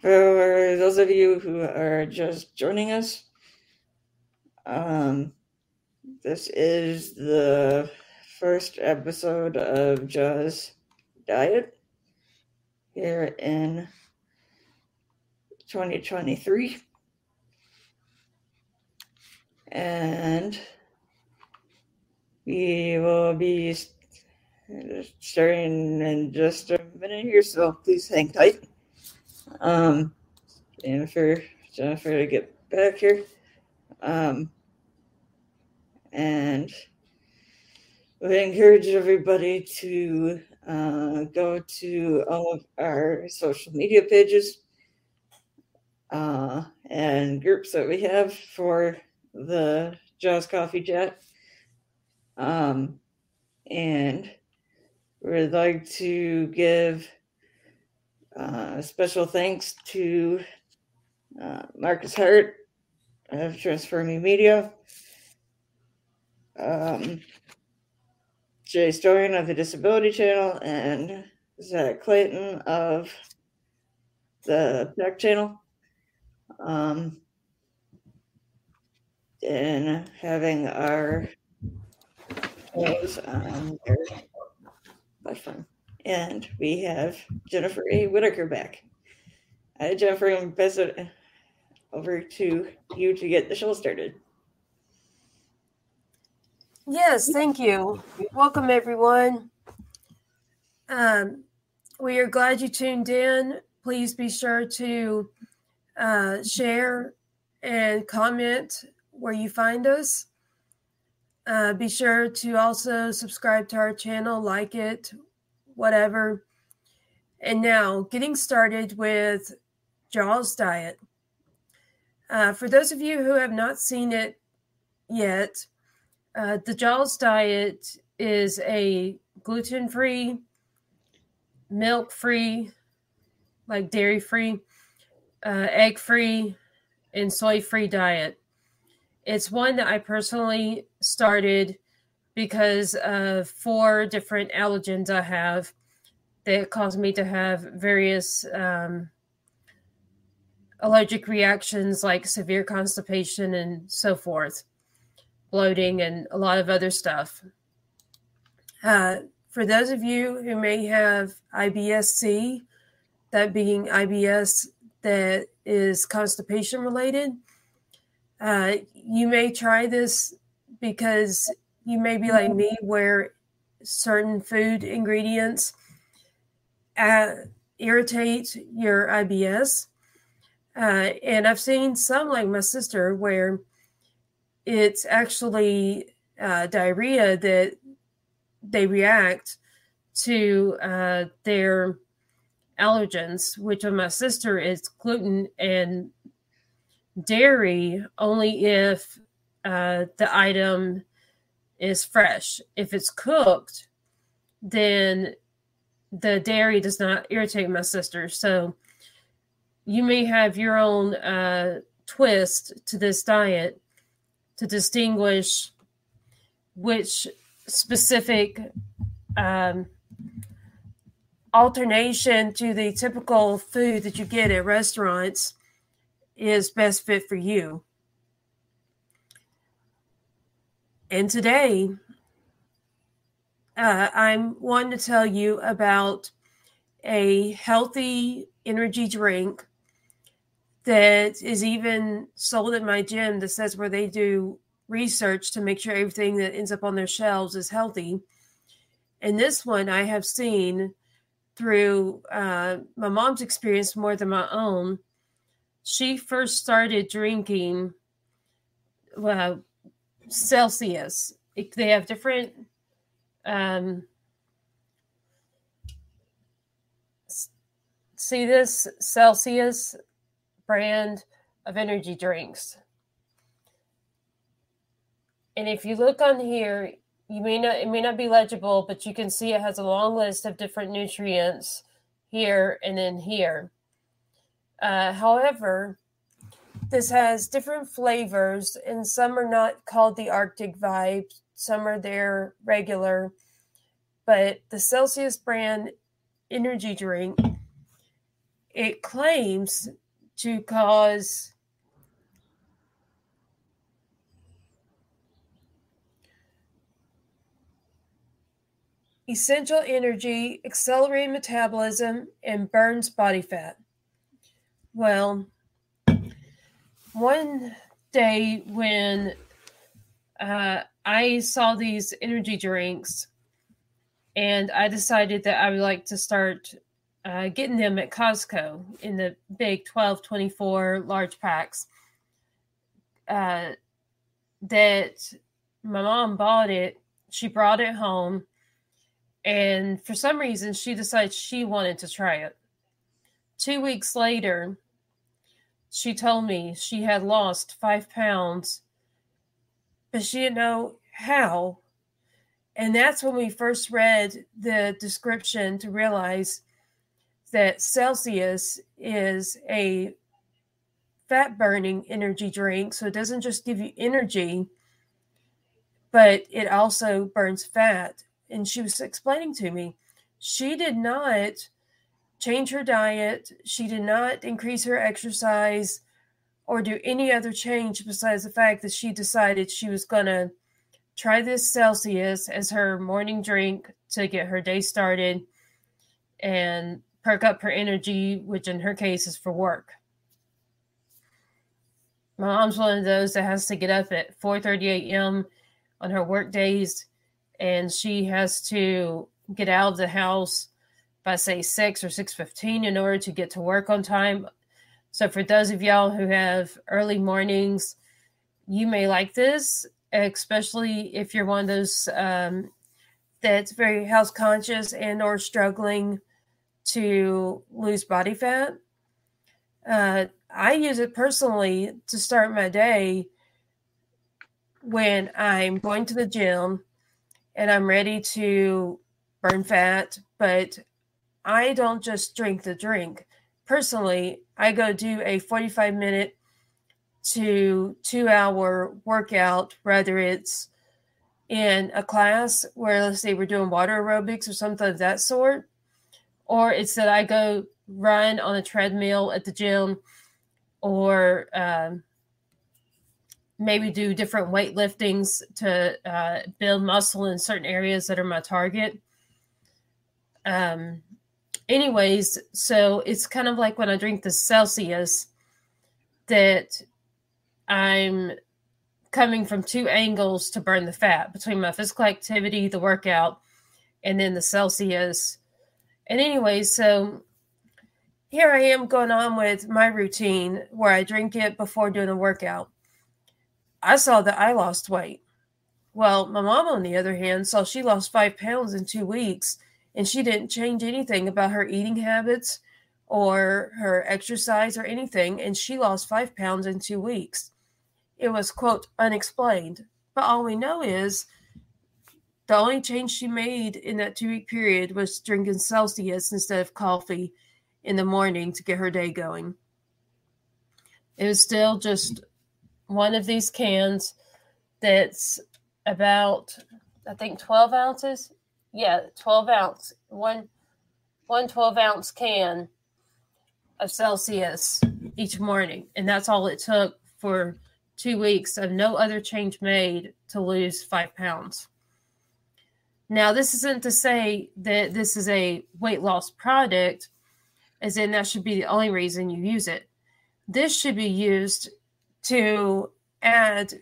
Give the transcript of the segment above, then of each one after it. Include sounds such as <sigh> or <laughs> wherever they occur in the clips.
For those of you who are just joining us, um, this is the first episode of Jaws Diet here in 2023. And we will be starting in just a minute here, so please hang tight. Um, for Jennifer to get back here. Um, and we encourage everybody to uh, go to all of our social media pages uh, and groups that we have for the Jaws Coffee Chat. Um, and we'd like to give uh, special thanks to uh, Marcus Hart of Transforming Media, um, Jay Storian of the Disability Channel, and Zach Clayton of the Tech Channel. Um, and having our shows on their platform. And we have Jennifer A. Whitaker back. Uh, Jennifer, I'm pass it over to you to get the show started. Yes, thank you. Welcome, everyone. Um, we are glad you tuned in. Please be sure to uh, share and comment where you find us. Uh, be sure to also subscribe to our channel, like it, whatever. And now, getting started with Jaws Diet. Uh, for those of you who have not seen it yet, uh, the Jaws Diet is a gluten free, milk free, like dairy free, uh, egg free, and soy free diet. It's one that I personally started because of four different allergens I have that caused me to have various um, allergic reactions like severe constipation and so forth, bloating, and a lot of other stuff. Uh, for those of you who may have IBS-C, that being IBS that is constipation related, uh, you may try this because you may be like me, where certain food ingredients uh, irritate your IBS. Uh, and I've seen some, like my sister, where it's actually uh, diarrhea that they react to uh, their allergens, which of my sister is gluten and dairy only if uh, the item is fresh. If it's cooked, then the dairy does not irritate my sister. So you may have your own uh, twist to this diet to distinguish which specific um, alternation to the typical food that you get at restaurants is best fit for you. And today, uh, I'm wanting to tell you about a healthy energy drink that is even sold at my gym that says where they do research to make sure everything that ends up on their shelves is healthy. And this one I have seen through uh, my mom's experience more than my own she first started drinking uh, Celsius. They have different um, see this Celsius brand of energy drinks. And if you look on here, you may not it may not be legible, but you can see it has a long list of different nutrients here and then here. Uh, however, this has different flavors, and some are not called the Arctic vibe, some are their regular. But the Celsius brand energy drink it claims to cause essential energy, accelerated metabolism, and burns body fat. Well, one day when uh, I saw these energy drinks and I decided that I would like to start uh, getting them at Costco in the big 12, 24 large packs. Uh, that my mom bought it. She brought it home. And for some reason, she decided she wanted to try it. Two weeks later, she told me she had lost five pounds, but she didn't know how. And that's when we first read the description to realize that Celsius is a fat burning energy drink. So it doesn't just give you energy, but it also burns fat. And she was explaining to me, she did not change her diet, she did not increase her exercise or do any other change besides the fact that she decided she was going to try this Celsius as her morning drink to get her day started and perk up her energy, which in her case is for work. My mom's one of those that has to get up at 4:30 a.m. on her work days, and she has to get out of the house by say six or six fifteen in order to get to work on time. So for those of y'all who have early mornings, you may like this, especially if you're one of those um, that's very health conscious and or struggling to lose body fat. Uh, I use it personally to start my day when I'm going to the gym and I'm ready to burn fat, but I don't just drink the drink. Personally, I go do a 45 minute to two hour workout, whether it's in a class where, let's say, we're doing water aerobics or something of that sort, or it's that I go run on a treadmill at the gym or um, maybe do different weight liftings to uh, build muscle in certain areas that are my target. Um, anyways, so it's kind of like when I drink the Celsius that I'm coming from two angles to burn the fat between my physical activity, the workout, and then the Celsius. And anyway, so here I am going on with my routine where I drink it before doing a workout. I saw that I lost weight. Well, my mom, on the other hand, saw she lost five pounds in two weeks and she didn't change anything about her eating habits or her exercise or anything. And she lost five pounds in two weeks. It was, quote, unexplained. But all we know is the only change she made in that two week period was drinking Celsius instead of coffee in the morning to get her day going. It was still just one of these cans that's about, I think, 12 ounces. Yeah, 12 ounce, one, one 12 ounce can of Celsius each morning. And that's all it took for two weeks of no other change made to lose five pounds. Now, this isn't to say that this is a weight loss product as in that should be the only reason you use it. This should be used to add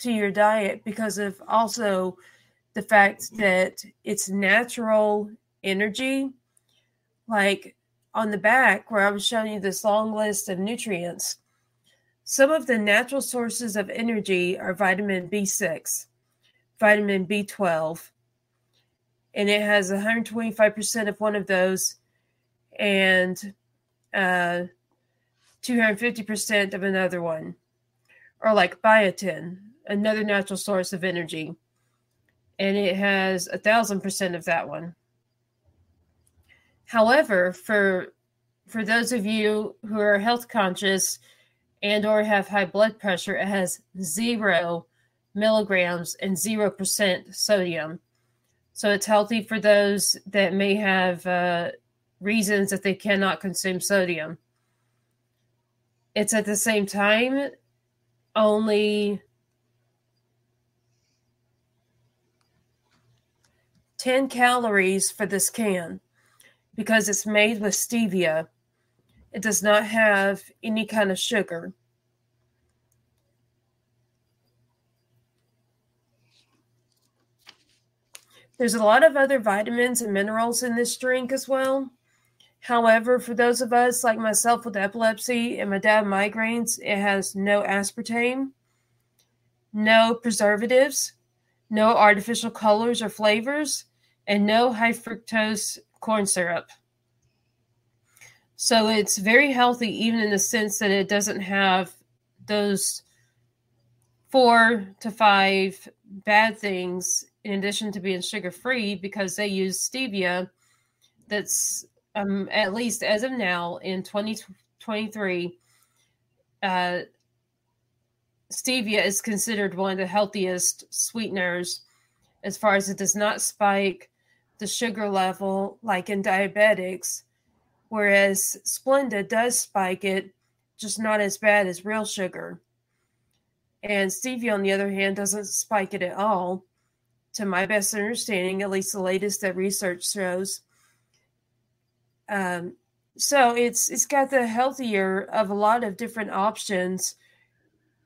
to your diet because of also the fact that it's natural energy. Like on the back, where I was showing you this long list of nutrients, some of the natural sources of energy are vitamin B6, vitamin B12, and it has 125% of one of those and uh, 250% of another one, or like biotin, another natural source of energy, and it has a thousand percent of that one. However, for for those of you who are health conscious and or have high blood pressure, it has zero milligrams and zero percent sodium. So it's healthy for those that may have uh, reasons that they cannot consume sodium. It's at the same time only 10 calories for this can because it's made with stevia. It does not have any kind of sugar. There's a lot of other vitamins and minerals in this drink as well. However, for those of us like myself with epilepsy and my dad migraines, it has no aspartame, no preservatives, no artificial colors or flavors, and no high fructose corn syrup. So it's very healthy, even in the sense that it doesn't have those four to five bad things in addition to being sugar free because they use stevia that's um, at least as of now in 2023 uh, stevia is considered one of the healthiest sweeteners as far as it does not spike the sugar level like in diabetics whereas splenda does spike it just not as bad as real sugar and stevia on the other hand doesn't spike it at all to my best understanding, at least the latest that research shows. Um, so it's it's got the healthier of a lot of different options.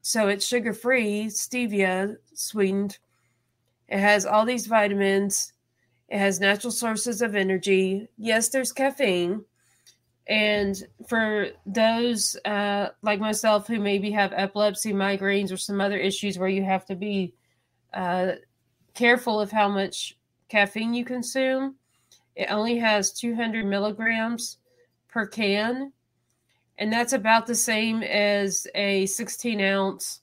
So it's sugar free, stevia sweetened. It has all these vitamins. It has natural sources of energy. Yes, there's caffeine. And for those uh, like myself who maybe have epilepsy, migraines, or some other issues where you have to be uh, careful of how much caffeine you consume. It only has 200 milligrams per can, and that's about the same as a 16 ounce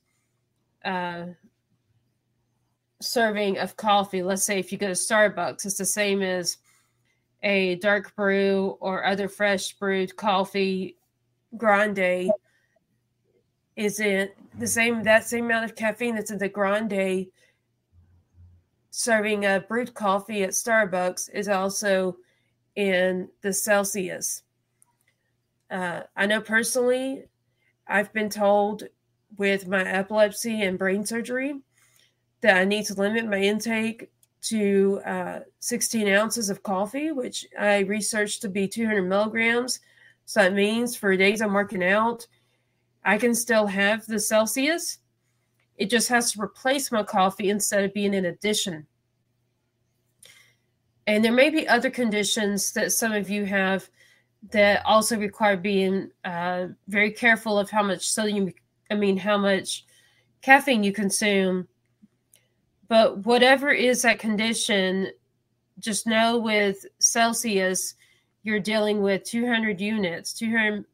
uh, serving of coffee. Let's say if you go to Starbucks, it's the same as a dark brew or other fresh brewed coffee grande. Is it the same that same amount of caffeine that's in the grande serving a brewed coffee at Starbucks is also in the Celsius. Uh, I know personally, I've been told with my epilepsy and brain surgery that I need to limit my intake to uh, 16 ounces of coffee, which I researched to be 200 milligrams. So that means for days I'm working out, I can still have the Celsius it just has to replace my coffee instead of being an addition. And there may be other conditions that some of you have that also require being uh, very careful of how much sodium, I mean, how much caffeine you consume. But whatever is that condition, just know with Celsius, you're dealing with 200 units, 200,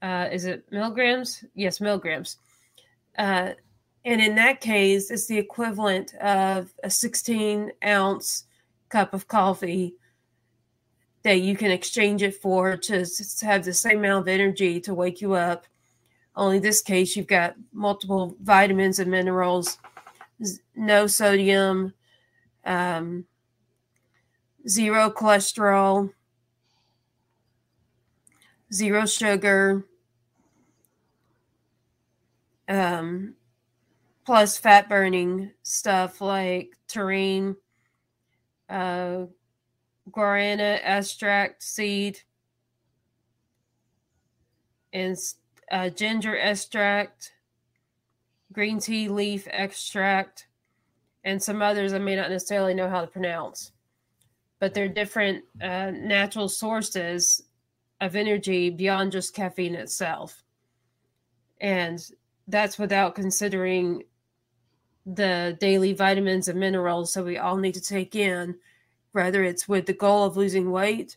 uh, is it milligrams? Yes, milligrams. Uh, and in that case, it's the equivalent of a 16 ounce cup of coffee that you can exchange it for to have the same amount of energy to wake you up. Only this case, you've got multiple vitamins and minerals, no sodium, um, zero cholesterol, zero sugar, um, plus fat burning stuff like taurine, uh, guarana extract seed, and uh, ginger extract, green tea leaf extract, and some others I may not necessarily know how to pronounce. But they're different uh, natural sources of energy beyond just caffeine itself. And that's without considering the daily vitamins and minerals that we all need to take in, whether it's with the goal of losing weight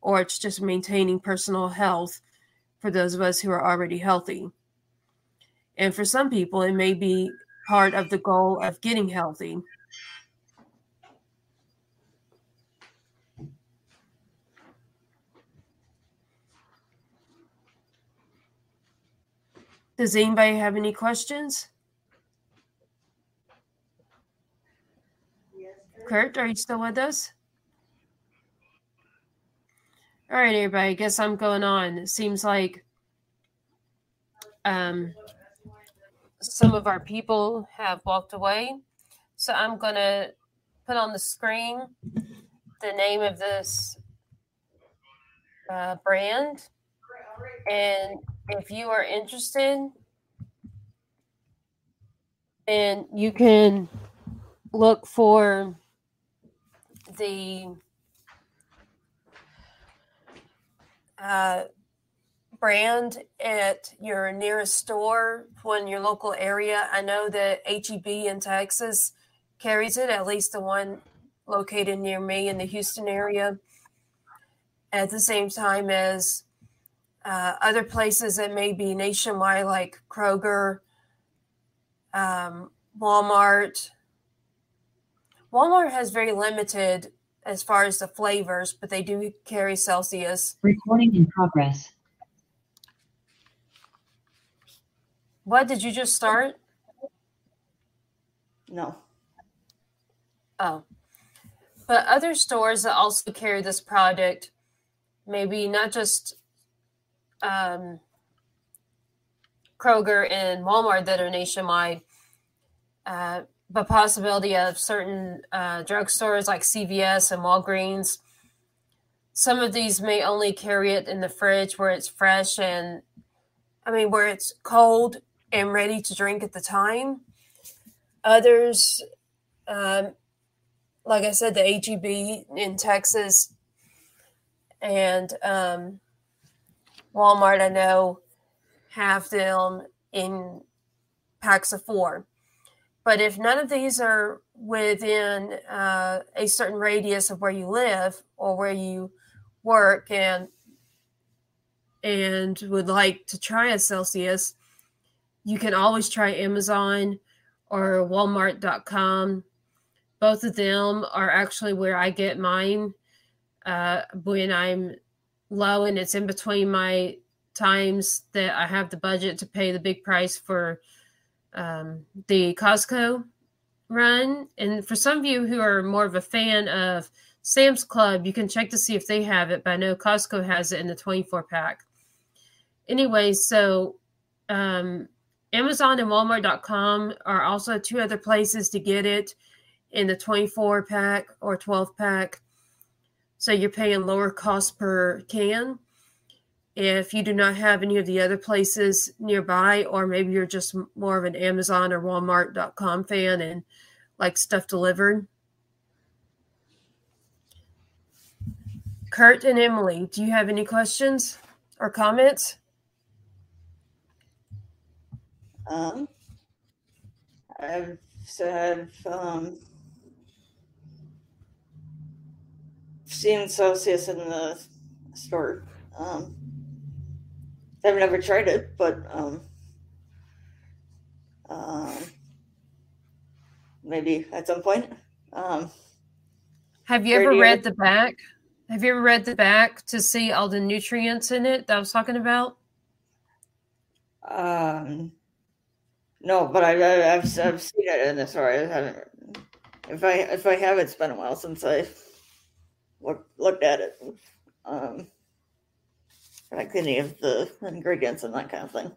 or it's just maintaining personal health for those of us who are already healthy. And for some people, it may be part of the goal of getting healthy. Does anybody have any questions? Kurt, are you still with us? All right, everybody. I guess I'm going on. It seems like um, some of our people have walked away. So I'm going to put on the screen the name of this uh, brand. And if you are interested, then you can look for the uh, brand at your nearest store, in your local area. I know that HEB in Texas carries it, at least the one located near me in the Houston area, at the same time as uh, other places that may be nationwide, like Kroger, um, Walmart. Walmart has very limited as far as the flavors, but they do carry Celsius. Recording in progress. What did you just start? No. Oh. But other stores that also carry this product, maybe not just um, Kroger and Walmart that are nationwide, uh, but possibility of certain uh, drugstores like CVS and Walgreens. Some of these may only carry it in the fridge where it's fresh and, I mean, where it's cold and ready to drink at the time. Others, um, like I said, the HEB in Texas and um, Walmart, I know, have them in packs of four. But if none of these are within uh, a certain radius of where you live or where you work and and would like to try a Celsius, you can always try Amazon or Walmart.com. Both of them are actually where I get mine uh, when I'm low and it's in between my times that I have the budget to pay the big price for um, the Costco run. And for some of you who are more of a fan of Sam's Club, you can check to see if they have it, but I know Costco has it in the 24 pack. Anyway, so um, Amazon and Walmart.com are also two other places to get it in the 24 pack or 12 pack. So you're paying lower cost per can. If you do not have any of the other places nearby, or maybe you're just more of an Amazon or Walmart.com fan and like stuff delivered. Kurt and Emily, do you have any questions or comments? Um, I've said um, seen Celsius in the store. Um, I've never tried it, but um, um, maybe at some point. Um, Have you ever read the back? Have you ever read the back to see all the nutrients in it that I was talking about? Um, no, but I, I, have I've seen it in the store. I haven't. If I if I have, it's been a while since I look, looked at it. Um, like any of the ingredients and that kind of thing.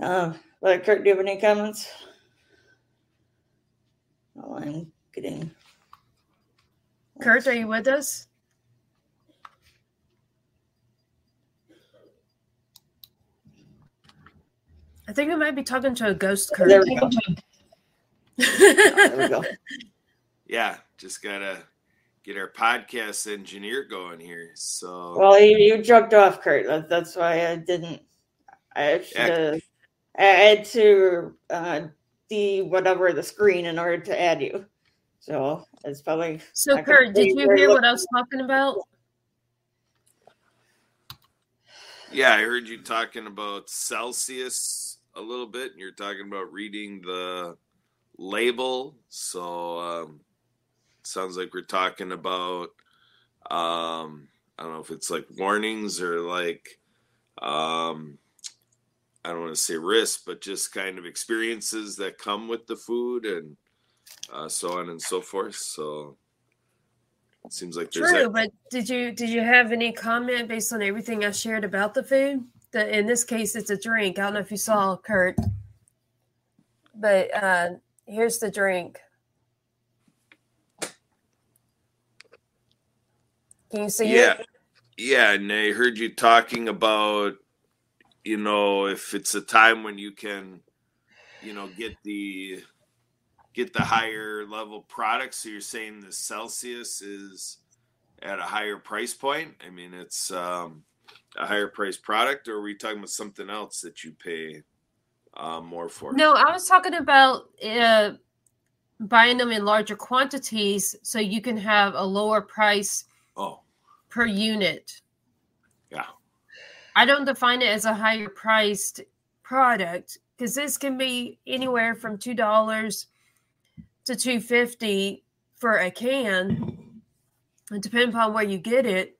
Um, but Kurt, do you have any comments? Oh, I'm getting. Kurt, are you with us? I think I might be talking to a ghost Kurt. There we go. there we go. <laughs> Yeah, just gotta get our podcast engineer going here. So well, you, you jumped off, Kurt. That, that's why I didn't. I had to, I had to uh, the whatever the screen in order to add you. So it's probably. So, Kurt, did you hear what I was talking about? Yeah, I heard you talking about Celsius a little bit, and you're talking about reading the label. So, um, sounds like we're talking about um I don't know if it's like warnings or like um I don't want to say risk, but just kind of experiences that come with the food and uh, so on and so forth. So It seems like there's True, a, but did you did you have any comment based on everything I shared about the food? The, in this case, it's a drink. I don't know if you saw Kurt, but uh, here's the drink. Can you see yeah, it? yeah. And I heard you talking about, you know, if it's a time when you can, you know, get the get the higher level products. So you're saying the Celsius is at a higher price point. I mean, it's um, a higher price product, or are we talking about something else that you pay uh, more for? No, I was talking about uh, buying them in larger quantities so you can have a lower price Oh, per unit. yeah. I don't define it as a higher priced product because this can be anywhere from two dollars to two fifty for a can, depends upon where you get it.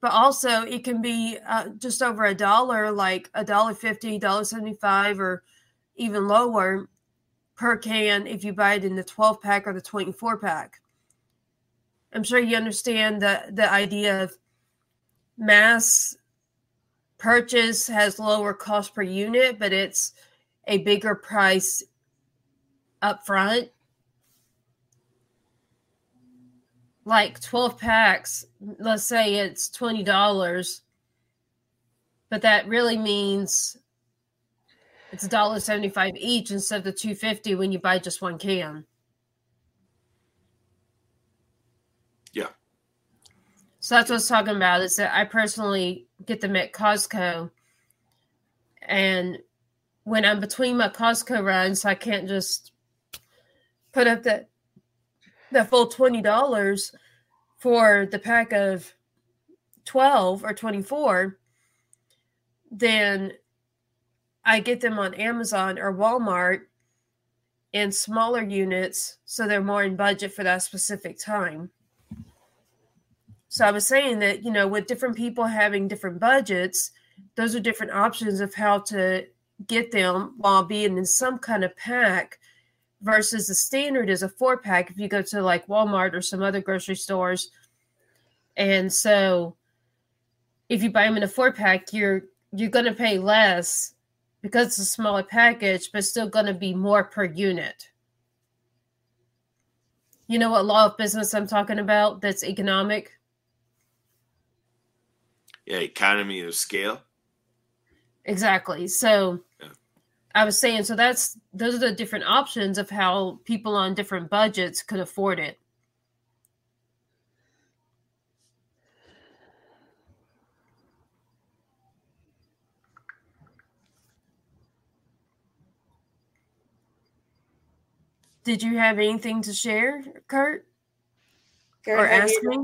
But also, it can be uh, just over a dollar, like a dollar fifty, dollar seventy five, or even lower per can if you buy it in the twelve pack or the twenty four pack. I'm sure you understand the the idea of mass purchase has lower cost per unit, but it's a bigger price up front. Like 12 packs, let's say it's $20, but that really means it's $1.75 each instead of the 250 when you buy just one can. So that's what I was talking about. Is that I personally get them at Costco, and when I'm between my Costco runs, I can't just put up that the full twenty dollars for the pack of twelve or twenty four. Then I get them on Amazon or Walmart in smaller units, so they're more in budget for that specific time. So I was saying that, you know, with different people having different budgets, those are different options of how to get them while being in some kind of pack versus the standard is a four pack if you go to like Walmart or some other grocery stores. And so if you buy them in a four pack, you're you're going to pay less because it's a smaller package, but still going to be more per unit. You know what law of business I'm talking about that's economic? Yeah, economy of scale. Exactly. So Yeah. I was saying, so that's those are the different options of how people on different budgets could afford it. Did you have anything to share, Kurt, Kurt, or have ask you, me?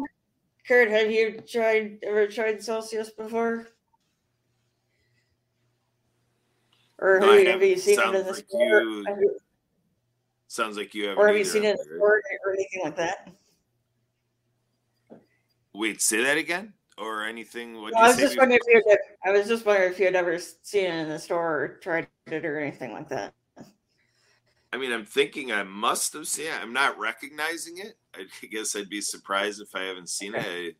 Kurt, have you tried ever tried Celsius before? Or No, have, you, have you seen it in the like store? you- Sounds like you have. or have you seen it in the store or anything like that? Wait, say that again, or anything? What No, I was just wondering if you had, I was just wondering if you had ever seen it in the store or tried it or anything like that. I mean, I'm thinking I must have seen it. I'm not recognizing it. I <laughs> guess I'd be surprised if I haven't seen it. I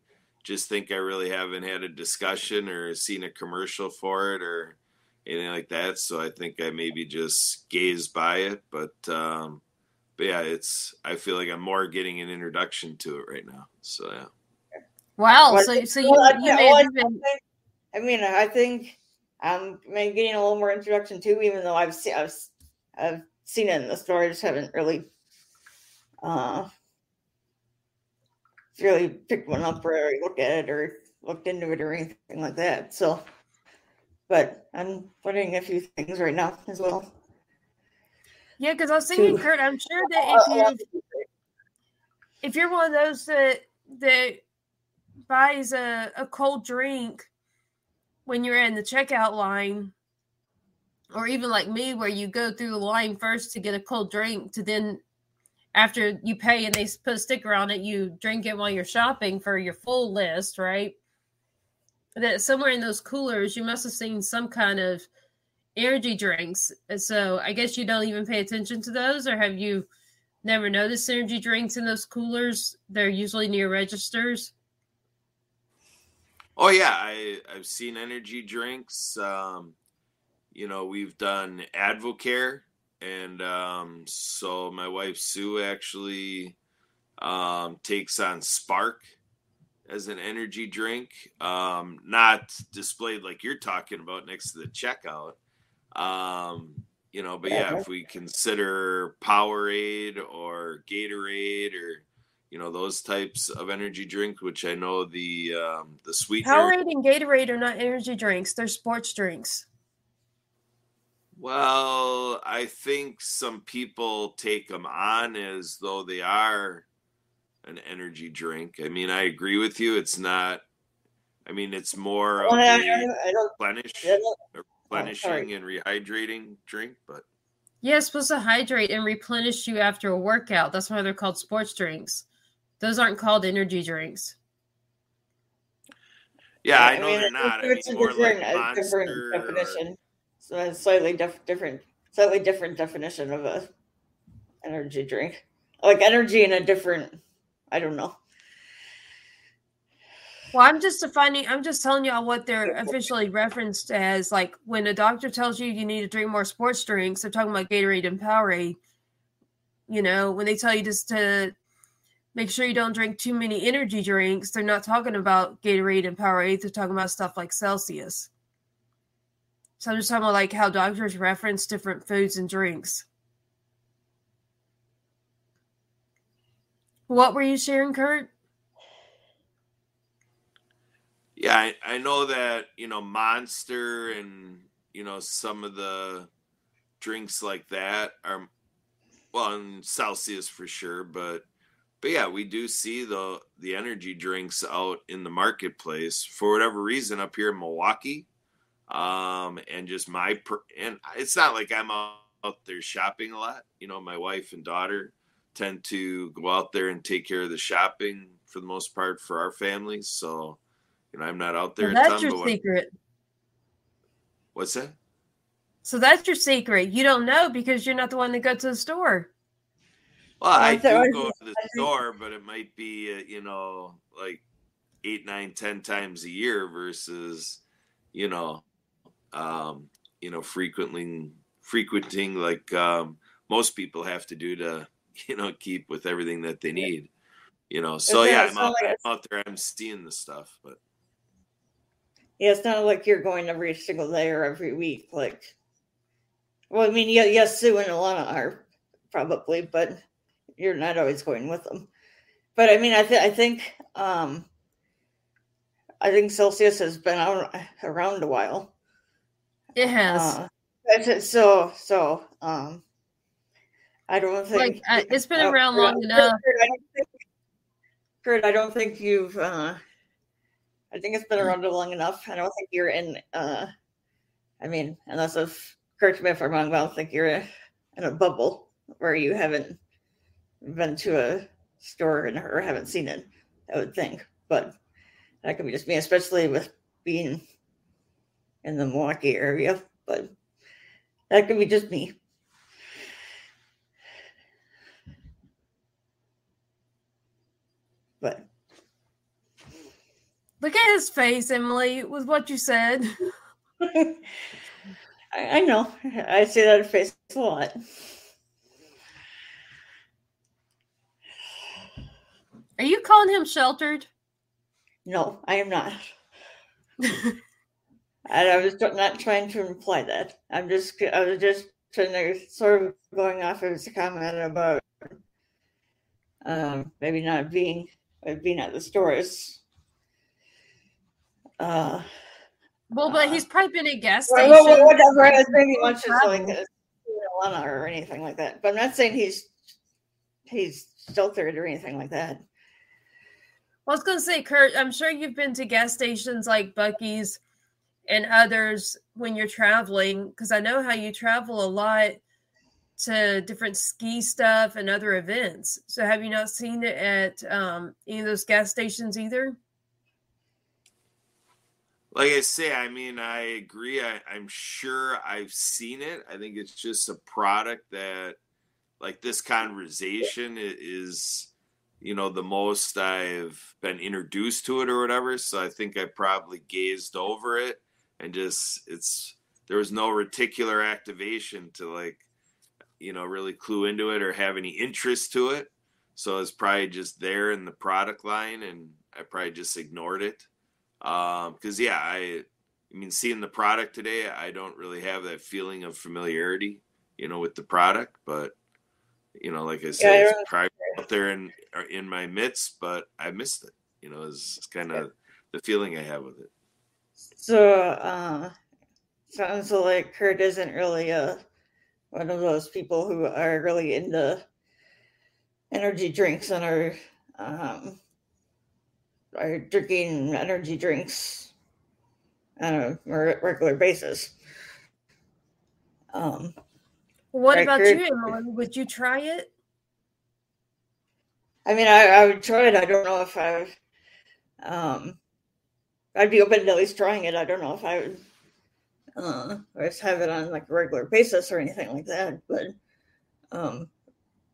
just think I really haven't had a discussion or seen a commercial for it or anything like that. So I think I maybe just gazed by it. But um, but yeah, it's. I feel like I'm more getting an introduction to it right now. So yeah. Wow. Well, So, so you, well, I- you may well, I have been, I mean, I think I'm getting a little more introduction too, even though I've seen I've, I've seen it in the store. I just haven't really uh really picked one up or looked at it or looked into it or anything like that. So, but I'm wondering a few things right now as well. yeah, because I was thinking. Kurt, I'm sure that if you if you're one of those that that buys a, a cold drink when you're in the checkout line or even like me where you go through the line first to get a cold drink to then after you pay and they put a sticker on it you drink it while you're shopping for your full list right that somewhere in those coolers you must have seen some kind of energy drinks so i guess you don't even pay attention to those or have you never noticed energy drinks in those coolers. They're usually near registers. Oh yeah, I I've seen energy drinks. Um, you know, we've done Advocare, and um, so my wife Sue actually um, takes on Spark as an energy drink, um, not displayed like you're talking about next to the checkout. Um, you know, but yeah, if we consider Powerade or Gatorade or you know those types of energy drink, which I know the um, the sweetener. Powerade and Gatorade are not energy drinks; they're sports drinks. Well, I think some people take them on as though they are an energy drink. I mean, I agree with you. It's not. I mean, it's more of Well, I- a I- I don't- replenish, I don't- oh, replenishing and rehydrating drink. But Yeah, it's supposed to hydrate and replenish you after a workout. That's why they're called sports drinks. Those aren't called energy drinks. yeah, I I know mean, they're not. I It's a mean, more different, like a Monster. different or- definition. So a slightly def- different, slightly different definition of a energy drink, like energy in a different. I don't know. Well, I'm just defining, I'm just telling y'all what they're officially referenced as. Like when a doctor tells you you need to drink more sports drinks, they're talking about Gatorade and Powerade. You know, when they tell you just to make sure you don't drink too many energy drinks, they're not talking about Gatorade and Powerade. They're talking about stuff like Celsius. So I'm just talking about like how doctors reference different foods and drinks. What were you sharing, Kurt? Yeah, I, I know that you know Monster and you know some of the drinks like that are well, and Celsius for sure, but but yeah, we do see the the energy drinks out in the marketplace for whatever reason up here in Milwaukee, um, and just my per, and it's not like I'm out, there shopping a lot. You know, my wife and daughter tend to go out there and take care of the shopping for the most part for our families, so you know, I'm not out there. Well, that's your secret. what's that? So that's your secret. You don't know because you're not the one that goes to the store. Well, I do go to the store, but it might be uh, you know like eight, nine, ten times a year versus you know, um, you know, frequently frequenting like um, most people have to do to <laughs> you know keep with everything that they need. You know, so yeah, I'm out, like I'm out there. I'm seeing the stuff, but Yeah, it's not like you're going every single day or every week. Like, well, I mean, yeah, yes, Sue and Alana are probably, but you're not always going with them. But I mean, I, th- I think, um, I think Celsius has been out, around a while. It has. Uh, so, so, um, I don't think like I, it's been uh, around Kurt, long enough. Kurt, I don't think, Kurt, I don't think you've. Uh, I think it's been around long enough. I don't think you're in. Uh, I mean, unless if correct me if I'm wrong, but I don't think you're in a bubble where you haven't been to a store and or haven't seen it. I would think, but that could be just me, especially with being in the Milwaukee area. But that could be just me. But Look at his face, Emily, with what you said. <laughs> I, I know. I see that face a lot. Are you calling him sheltered? No, I am not. <laughs> And I was not trying to imply that. I'm just, I was just trying to sort of going off of his comment about um, maybe not being uh, being at the stores. Uh, Well, but he's probably been at gas well, well, well, whatever. I was maybe much as travel. like a Alana or anything like that. But I'm not saying he's he's sheltered or anything like that. I was going to say, Kurt, I'm sure you've been to gas stations like Buc-ee's and others when you're traveling, because I know how you travel a lot to different ski stuff and other events. So have you not seen it at um, any of those gas stations either? like I say, I mean, I agree. I, I'm sure I've seen it. I think it's just a product that like this conversation is you know the most I've been introduced to it or whatever. So I think I probably gazed over it and just it's there was no reticular activation to like you know really clue into it or have any interest to it. So it's probably just there in the product line, and I probably just ignored it. Because um, yeah, I I mean seeing the product today, I don't really have that feeling of familiarity, you know, with the product, but you know, like I said, yeah, it's probably out there in in my midst, but I missed it. You know, is kind of the feeling I have with it. So, uh, sounds like Kurt isn't really a one of those people who are really into energy drinks and are um, are drinking energy drinks on a regular basis. Um, what about Kurt, you, Emily? Would you try it? I mean, I, I would try it. I don't know if I, um, I'd be open to at least trying it. I don't know if I would, uh, or just have it on like a regular basis or anything like that. But, um,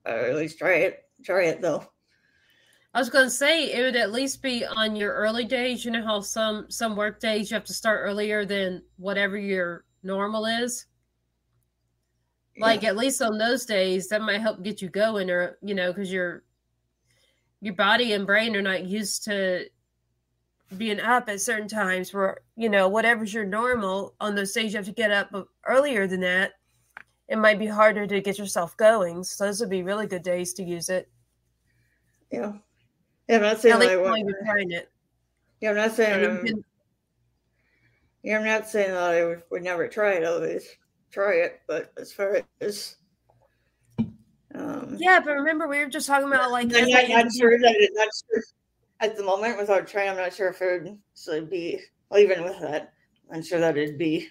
I would at least try it. Try it though. I was going to say it would at least be on your early days. You know how some some work days you have to start earlier than whatever your normal is. Like at least on those days, that might help get you going, or you know, because you're your body and brain are not used to being up at certain times where you know whatever's your normal on those days you have to get up earlier than that. It might be harder to get yourself going so those would be really good days to use it. Yeah. Yeah i'm not saying I want trying it. Yeah i'm not saying I'm, can, yeah i'm not saying that i would, would never try it. Always try it but as far as um, yeah, but remember we were just talking about like. Not, not sure that it, not sure at the moment without trying. I'm not sure if it would so be well, even with that. I'm sure that it'd be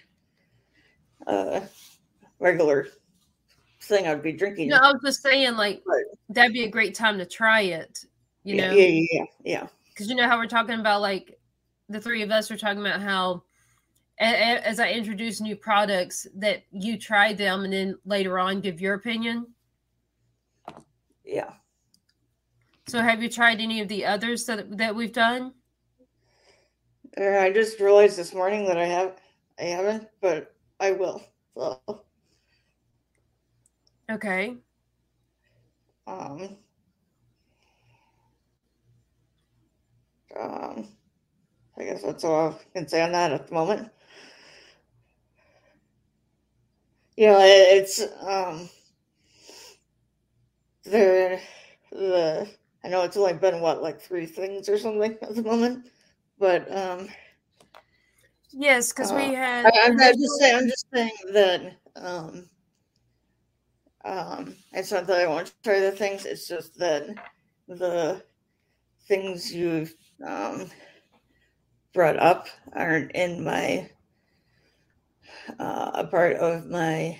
a regular thing I'd be drinking. No, I was just saying like but, that'd be a great time to try it. You yeah, know, yeah, yeah, yeah. Because you know how we're talking about like the three of us are talking about how as I introduce new products that you try them and then later on give your opinion yeah. So have you tried any of the others that that we've done? Uh, I just realized this morning that I have I haven't, but I will. So. Okay. Um. Um. I guess that's all I can say on that at the moment. You know, it, it's um the the I know it's only been what like three things or something <laughs> at the moment, but um yes, because uh, we had. I, am just saying. I'm just saying that um um it's not that I want to try the things. It's just that the things you've um brought up aren't in my uh, a part of my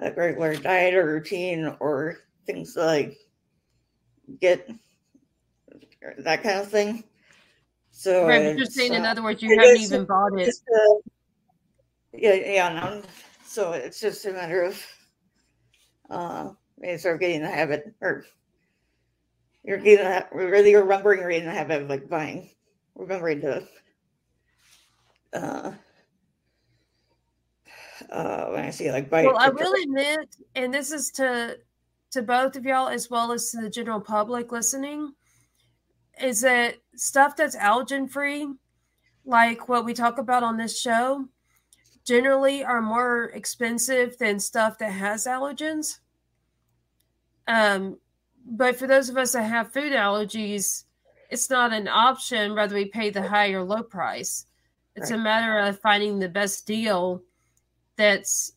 like regular diet or routine or things like get that kind of thing. So right, you're saying, in other words, you haven't even bought it. Uh, yeah, yeah, no. So it's just a matter of uh, maybe start getting the habit, or you're getting that really you're remembering or in the habit of like buying, remembering to uh, uh, when I see like buy. Well, I will admit, and this is to to both of y'all as well as to the general public listening is that stuff that's allergen free, like what we talk about on this show, generally are more expensive than stuff that has allergens. Um, but for those of us that have food allergies, it's not an option whether we pay the high or low price. It's right. a matter of finding the best deal that's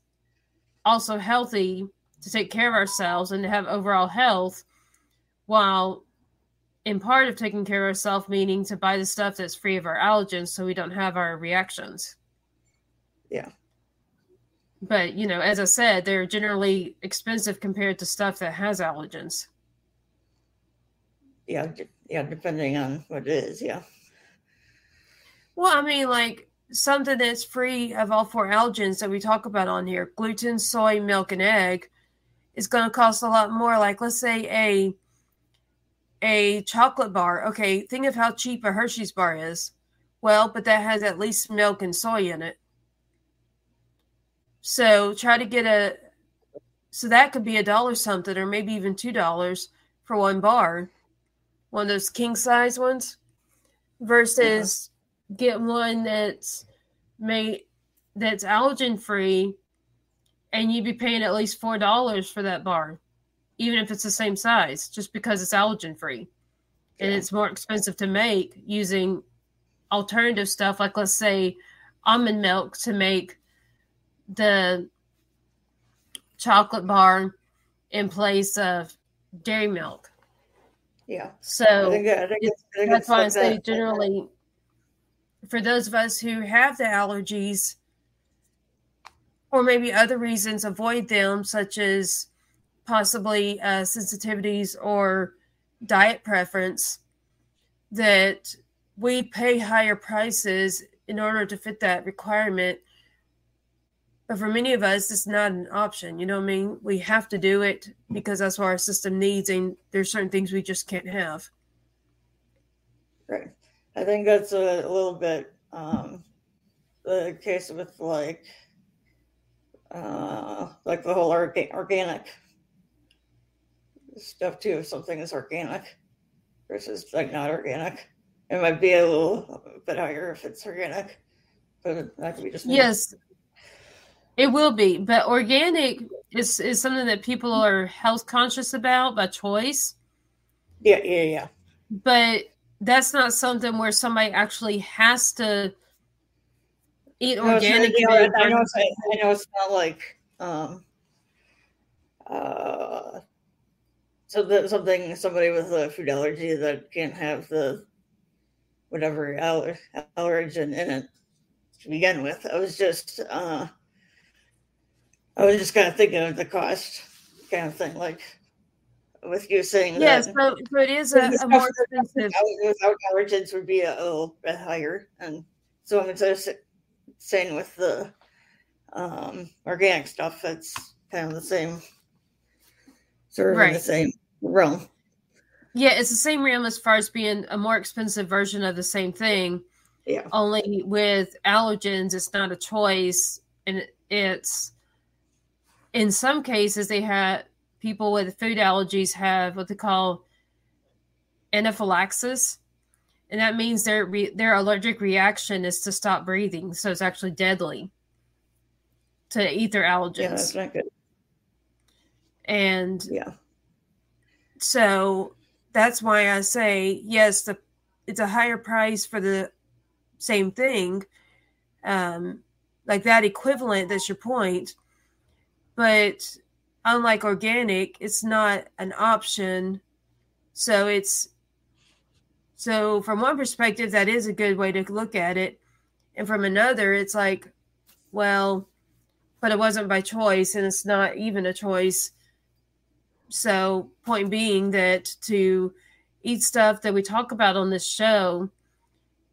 also healthy to take care of ourselves and to have overall health while in part of taking care of ourselves meaning to buy the stuff that's free of our allergens so we don't have our reactions. Yeah. But you know as i said they're generally expensive compared to stuff that has allergens. Yeah yeah depending on what it is yeah. Well i mean like something that's free of all four allergens that we talk about on here gluten soy milk and egg it's going to cost a lot more. Like let's say a a chocolate bar. Okay, think of how cheap a Hershey's bar is. Well, but that has at least milk and soy in it. So try to get a so that could be a dollar something or maybe even two dollars for one bar. One of those king size ones versus yeah. get one that's made that's allergen free and you'd be paying at least four dollars for that bar, even if it's the same size, just because it's allergen free. Yeah. And it's more expensive to make using alternative stuff, like let's say almond milk to make the chocolate bar in place of dairy milk. Yeah. So I think, I think, that's why I say generally, for those of us who have the allergies, or maybe other reasons, avoid them, such as possibly uh, sensitivities or diet preference, that we pay higher prices in order to fit that requirement. But for many of us, it's not an option. You know what I mean? We have to do it because that's what our system needs, and there's certain things we just can't have. Right. I think that's a, little bit um, the case with like uh, like the whole orga- organic stuff too. If something is organic versus like not organic, it might be a little bit higher if it's organic, but that could be just yes. It will be, but organic is is something that people are health conscious about by choice. Yeah, yeah, yeah. But that's not something where somebody actually has to eat organic. No, not, I, know it's, I know it's not like um, uh, so that something somebody with a food allergy that can't have the whatever aller, allergen in it to begin with. I was just uh, I was just kind of thinking of the cost kind of thing, like with you saying yes, that, but, but it is a, a more expensive. Without allergens would be a, a little bit higher, and so I'm just saying with the um, organic stuff, it's kind of the same, sort of right. in the same realm. Yeah, it's the same realm as far as being a more expensive version of the same thing. Yeah. Only with allergens, it's not a choice, and it's in some cases they have people with food allergies have what they call anaphylaxis, and that means their re- their allergic reaction is to stop breathing. So it's actually deadly to eat their allergens. Yeah, that's not good. And yeah, so that's why I say yes. The it's a higher price for the same thing, um, like that equivalent. That's your point, but unlike organic, it's not an option. So it's so, from one perspective, that is a good way to look at it. And from another, it's like, well, but it wasn't by choice and it's not even a choice. So, point being that to eat stuff that we talk about on this show,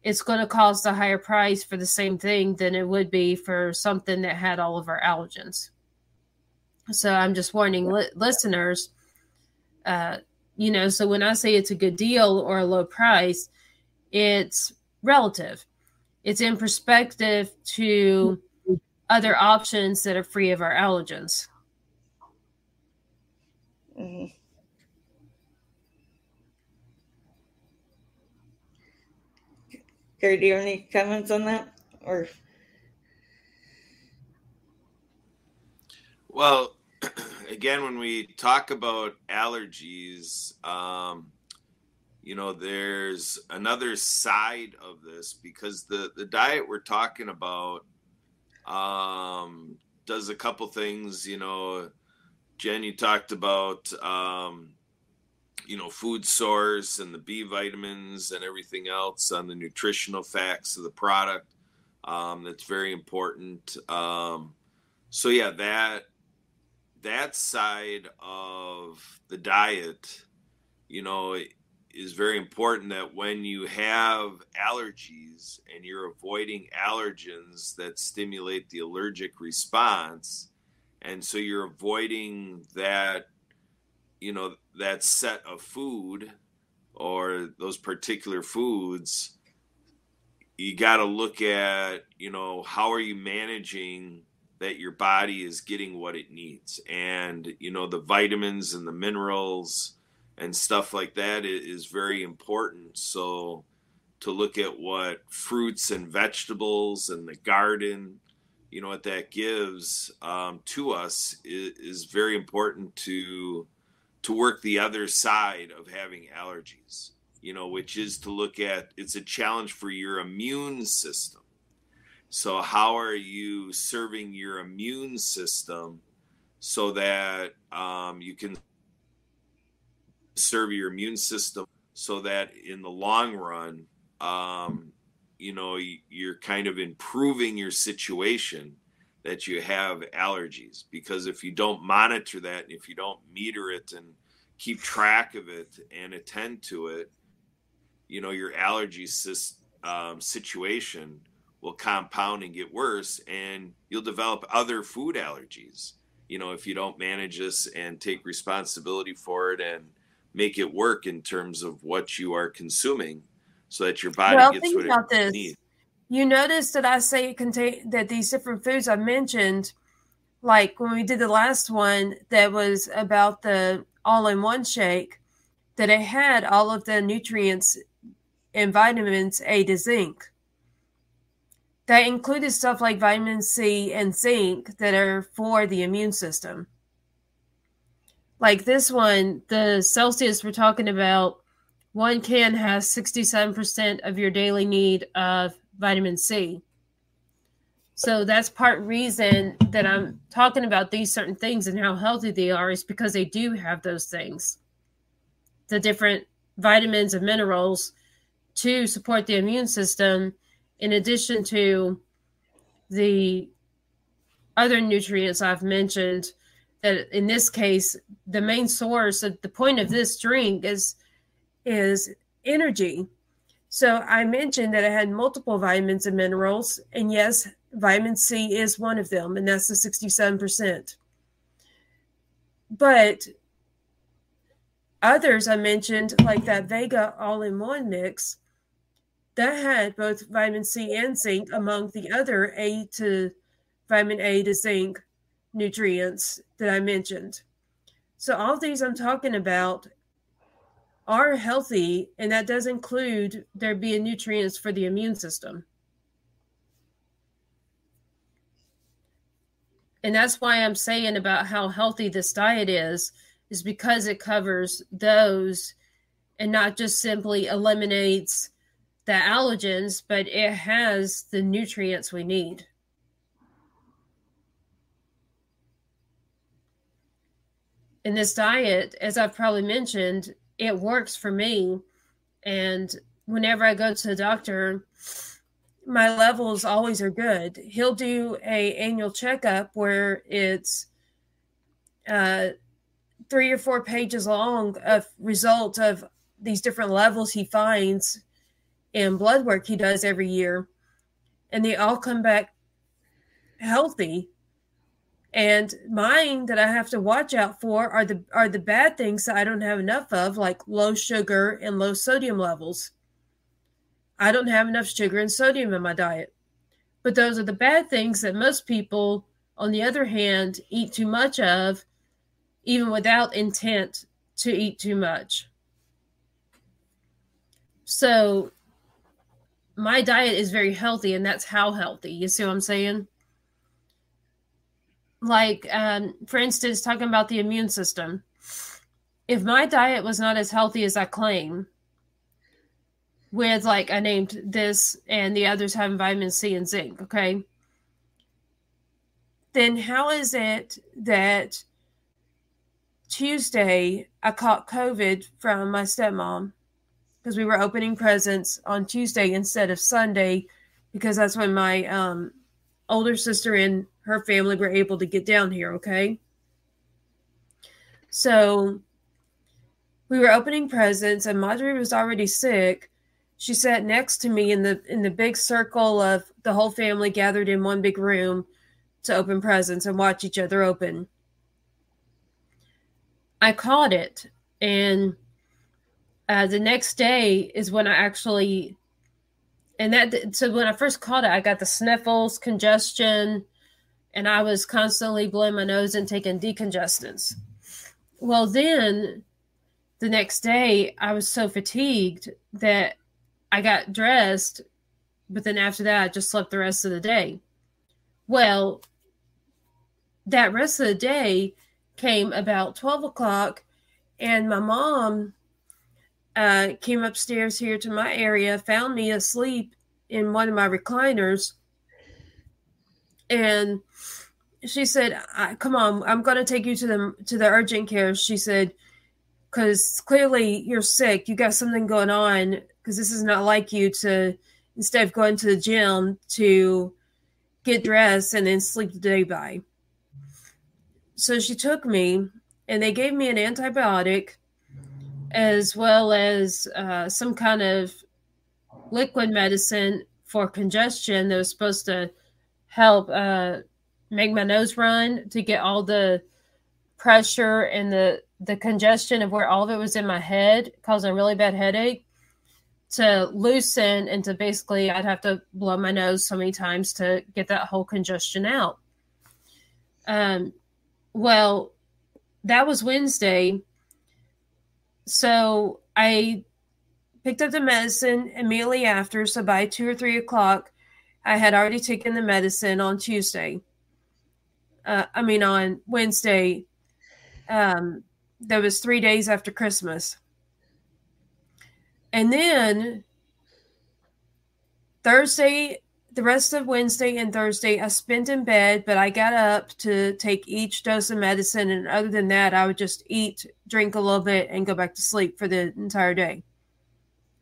it's going to cost a higher price for the same thing than it would be for something that had all of our allergens. So, I'm just warning li- listeners uh, you know so when i say it's a good deal or a low price it's relative it's in perspective to other options that are free of our allergens mm-hmm. Gary, do you have any comments on that? Or well, <clears throat> again, when we talk about allergies, um, you know, there's another side of this because the the diet we're talking about um, does a couple things. You know, Jen, you talked about um, you know food source and the B vitamins and everything else on the nutritional facts of the product. Um, that's very important. Um, so yeah, that that side of the diet, you know, is very important that when you have allergies and you're avoiding allergens that stimulate the allergic response, and so you're avoiding that you know that set of food or those particular foods you got to look at you know how are you managing that your body is getting what it needs. And you know the vitamins and the minerals and stuff like that is very important. So to look at what fruits and vegetables and the garden you know what that gives um, to us is, is very important to to work the other side of having allergies you know which is to look at it's a challenge for your immune system so how are you serving your immune system so that um, you can serve your immune system so that in the long run um, you know you're kind of improving your situation that you have allergies? Because if you don't monitor that if you don't meter it and keep track of it and attend to it you know your allergy um, situation will compound and get worse and you'll develop other food allergies you know if you don't manage this and take responsibility for it and make it work in terms of what you are consuming so that your body well, gets think what about it this. needs. You notice that I say it contain that these different foods I mentioned, like when we did the last one that was about the all-in-one shake, that it had all of the nutrients and vitamins A to zinc. That included stuff like vitamin C and zinc that are for the immune system. Like this one, the Celsius we're talking about one can has 67% of your daily need of vitamin C. So that's part reason that I'm talking about these certain things and how healthy they are is because they do have those things. The different vitamins and minerals to support the immune system in addition to the other nutrients I've mentioned that in this case the main source of the point of this drink is is energy. So I mentioned that it had multiple vitamins and minerals, and yes, vitamin C is one of them, and that's the 67%. But others I mentioned, like that Vega all in one mix, that had both vitamin C and zinc among the other A to vitamin A to zinc nutrients that I mentioned. So all these I'm talking about are healthy, and that does include there being nutrients for the immune system. And that's why I'm saying about how healthy this diet is, is because it covers those and not just simply eliminates the allergens, but it has the nutrients we need. In this diet, as I've probably mentioned, it works for me. And whenever I go to the doctor, my levels always are good. He'll do a annual checkup where it's uh, three or four pages long of results of these different levels he finds in blood work he does every year, and they all come back healthy and mine that I have to watch out for are the are the bad things that I don't have enough of, like low sugar and low sodium levels. I don't have enough sugar and sodium in my diet. But those are the bad things that most people, on the other hand, eat too much of, even without intent to eat too much. So my diet is very healthy, and that's how healthy. You see what I'm saying? like um, for instance talking about the immune system if my diet was not as healthy as i claim with like i named this and the others having vitamin c and zinc okay then how is it that tuesday i caught covid from my stepmom because we were opening presents on tuesday instead of sunday because that's when my um, older sister and her family were able to get down here, okay? So we were opening presents and Marjorie was already sick. She sat next to me in the in the big circle of the whole family gathered in one big room to open presents and watch each other open. I caught it, and uh, the next day is when I actually, and that so when I first caught it, I got the sniffles, congestion, and I was constantly blowing my nose and taking decongestants. Well, then the next day, I was so fatigued that I got dressed, but then after that, I just slept the rest of the day. Well, that rest of the day came about 12 o'clock, and my mom uh, came upstairs here to my area, found me asleep in one of my recliners, and she said, "Come on, I'm going to take you to the to the urgent care." She said, "Because clearly you're sick. You got something going on. Because this is not like you to instead of going to the gym to get dressed and then sleep the day by." So she took me, and they gave me an antibiotic, as well as uh, some kind of liquid medicine for congestion that was supposed to help. Uh, make my nose run to get all the pressure and the the congestion of where all of it was in my head causing a really bad headache to loosen and to basically I'd have to blow my nose so many times to get that whole congestion out. Um well that was Wednesday. So I picked up the medicine immediately after. So by two or three o'clock, I had already taken the medicine on Tuesday uh, I mean, on Wednesday, um, that was three days after Christmas. And then Thursday, the rest of Wednesday and Thursday, I spent in bed, but I got up to take each dose of medicine. And other than that, I would just eat, drink a little bit, and go back to sleep for the entire day.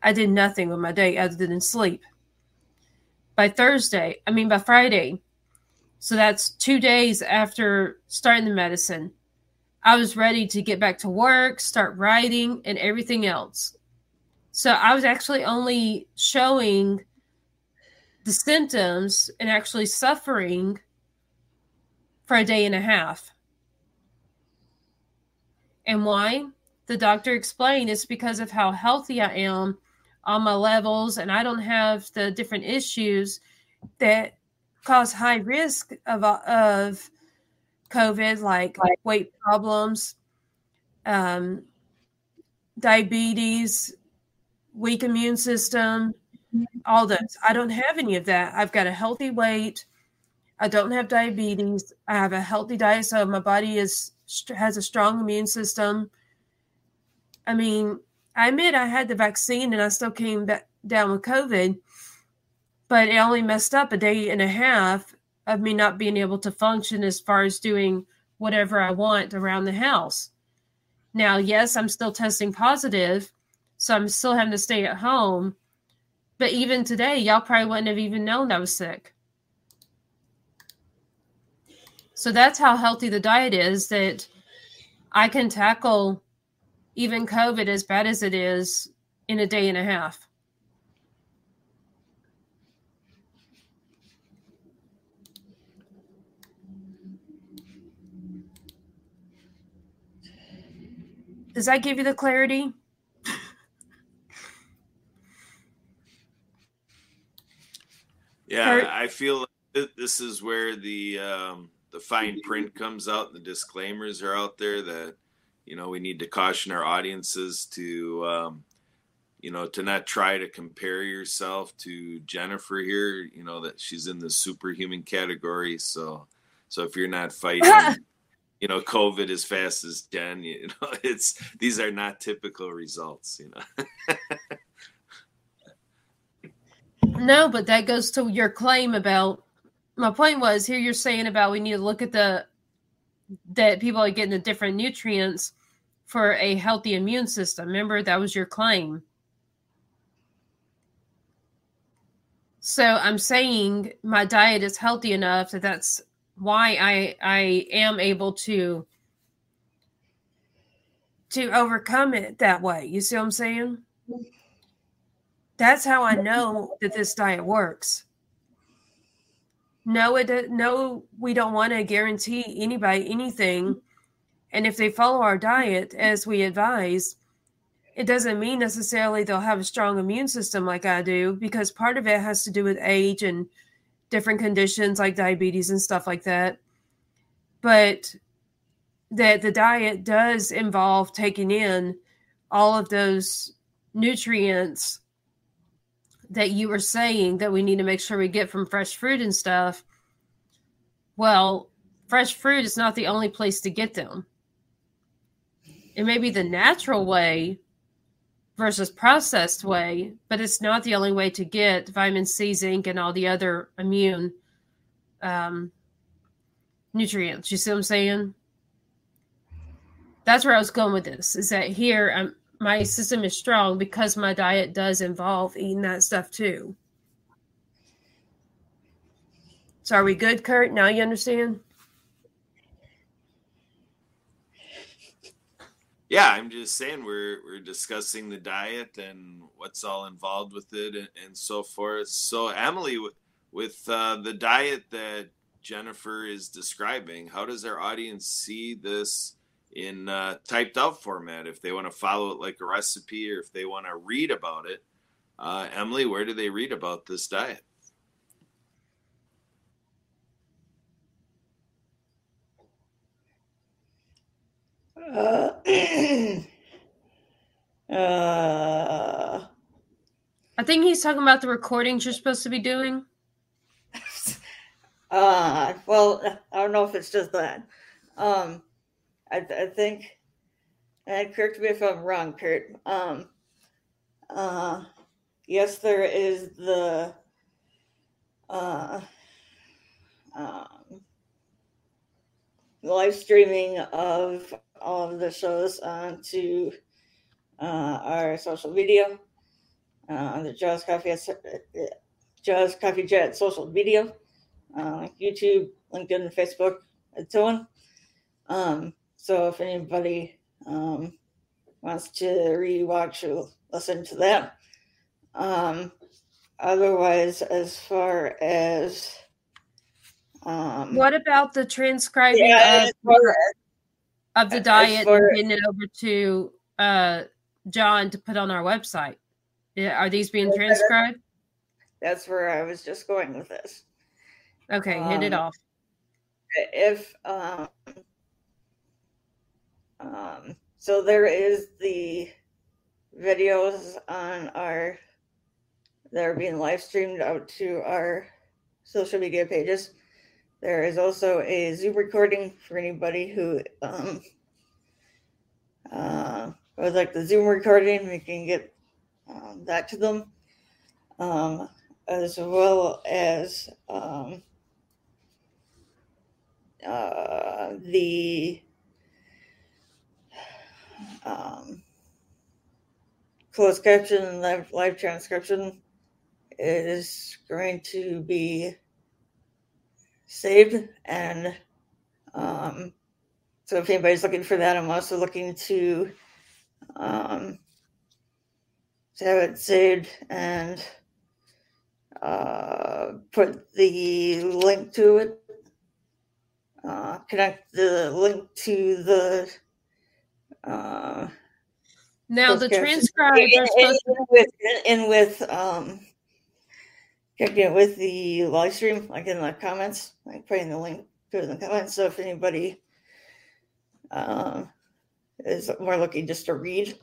I did nothing with my day other than sleep. By Thursday, I mean, by Friday, so that's two days after starting the medicine. I was ready to get back to work, start writing, and everything else. So I was actually only showing the symptoms and actually suffering for a day and a half. And why? The doctor explained it's because of how healthy I am on my levels, and I don't have the different issues that cause high risk of of COVID, like weight problems, um, diabetes, weak immune system, all those. I don't have any of that. I've got a healthy weight. I don't have diabetes. I have a healthy diet, so my body is has a strong immune system. I mean, I admit I had the vaccine and I still came back down with COVID, but it only messed up a day and a half of me not being able to function as far as doing whatever I want around the house. Now, yes, I'm still testing positive, so I'm still having to stay at home. But even today, y'all probably wouldn't have even known I was sick. So that's how healthy the diet is that I can tackle even COVID as bad as it is in a day and a half. Does that give you the clarity? Yeah, I feel this is where the um, the fine print comes out. The disclaimers are out there that you know we need to caution our audiences to um, you know to not try to compare yourself to Jennifer here. You know that she's in the superhuman category. So so if you're not fighting <laughs> you know covid as fast as jen you know <laughs> it's these are not typical results you know <laughs> no but that goes to your claim about my point was here you're saying about we need to look at the that people are getting the different nutrients for a healthy immune system remember that was your claim so i'm saying my diet is healthy enough that that's why I I am able to to overcome it that way. You see what I'm saying? That's how I know that this diet works. no, it no, we don't want to guarantee anybody anything. And if they follow our diet as we advise, it doesn't mean necessarily they'll have a strong immune system like I do, because part of it has to do with age and different conditions like diabetes and stuff like that. But that the diet does involve taking in all of those nutrients that you were saying that we need to make sure we get from fresh fruit and stuff. Well, fresh fruit is not the only place to get them. It may be the natural way versus processed way, but it's not the only way to get vitamin C, zinc, and all the other immune um, nutrients. You see what I'm saying? That's where I was going with this. Is that here um, my system is strong because my diet does involve eating that stuff too. So are we good, Kurt? Now you understand? Yeah, I'm just saying we're we're discussing the diet and what's all involved with it and, and so forth. So Emily, with, with uh, the diet that Jennifer is describing, how does our audience see this in uh, typed out format if they want to follow it like a recipe or if they want to read about it? Uh, Emily, where do they read about this diet? Uh, <clears throat> uh, I think he's talking about the recordings you're supposed to be doing. <laughs> uh, well, I don't know if it's just that. Um, I, I think, and correct me if I'm wrong, Kurt. Um, uh, yes, there is the, uh, um, live streaming of all of the shows onto uh, our social media, uh, the Jaws Coffee, Jaws Coffee Chat social media, uh, YouTube, LinkedIn, Facebook, and so on. Um, so if anybody um, wants to rewatch or listen to that, um, otherwise, as far as um, what about the transcribing yeah, of, of the diet and getting it over to uh, John to put on our website? Are these being transcribed? That's where I was just going with this. Okay, hit it Um, off. If um, um, so, there is the videos on our that are being live streamed out to our social media pages. There is also a Zoom recording for anybody who um, uh, would like the Zoom recording. We can get um, that to them, um, as well as um, uh, the um, closed caption and live, transcription is going to be saved and um, so if anybody's looking for that i'm also looking to um, to have it saved and uh, put the link to it. Uh, connect the link to the uh, Now the closed caption. transcribed in, are in with in with um it with the live stream, like in the comments, like putting the link to the comments. So if anybody uh, is more looking just to read,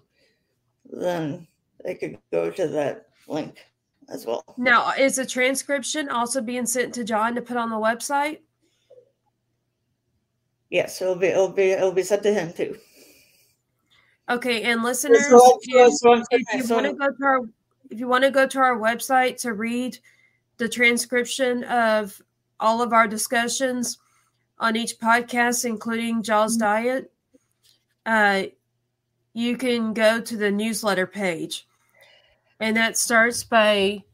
then they could go to that link as well. now is the transcription also being sent to John to put on the website? Yes, it'll be it'll be it'll be sent to him too. Okay, and listeners, if, if you want to go to our if you want to go to our website to read the transcription of all of our discussions on each podcast, including Jaws Diet, uh, you can go to the newsletter page, and that starts by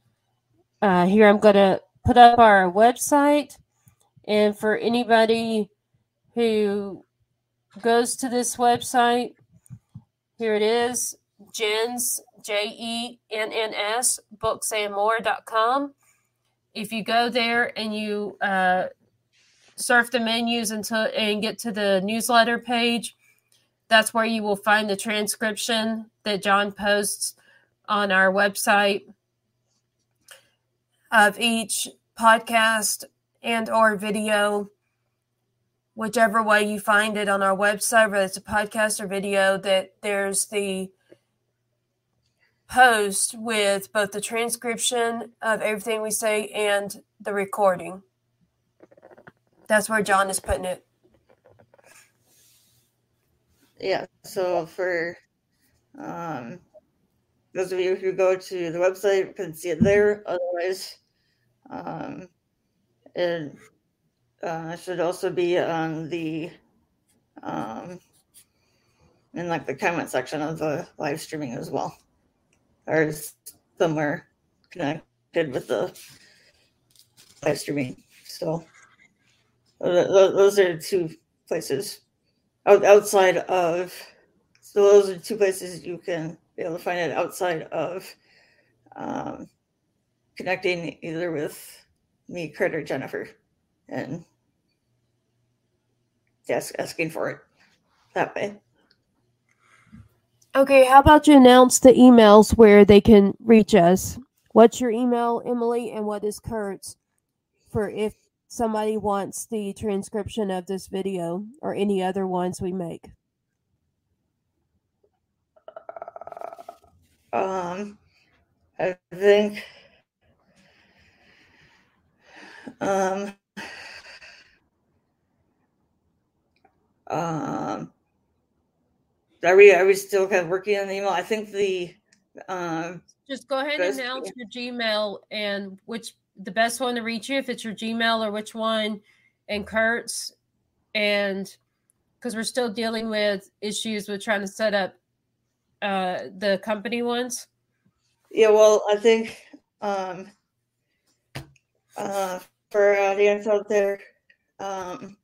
uh, here. I'm going to put up our website, and for anybody who goes to this website, here it is Jen's, J E N N S, booksandmore.com. if you go there and you uh, surf the menus until and get to the newsletter page, that's where you will find the transcription that John posts on our website of each podcast and or video whichever way you find it on our website whether it's a podcast or video that there's the post with both the transcription of everything we say and the recording that's where john is putting it yeah so for um those of you who go to the website can see it there. Otherwise, um, it uh, should also be on the um, in like the comment section of the live streaming as well, or somewhere connected with the live streaming. So those are two places outside of. So those are two places you can be able to find it outside of um, connecting either with me, Kurt, or Jennifer, and ask, asking for it that way. Okay, how about you announce the emails where they can reach us? What's your email, Emily, and what is Kurt's for if somebody wants the transcription of this video or any other ones we make? Um, I think um, um, are we are we still kind of working on the email? I think the um, just go ahead and announce your Gmail and which the best one to reach you if it's your Gmail or which one and Kurt's and because we're still dealing with issues with trying to set up uh, the company ones? Yeah, well, I think um, uh, for the audience out there, um,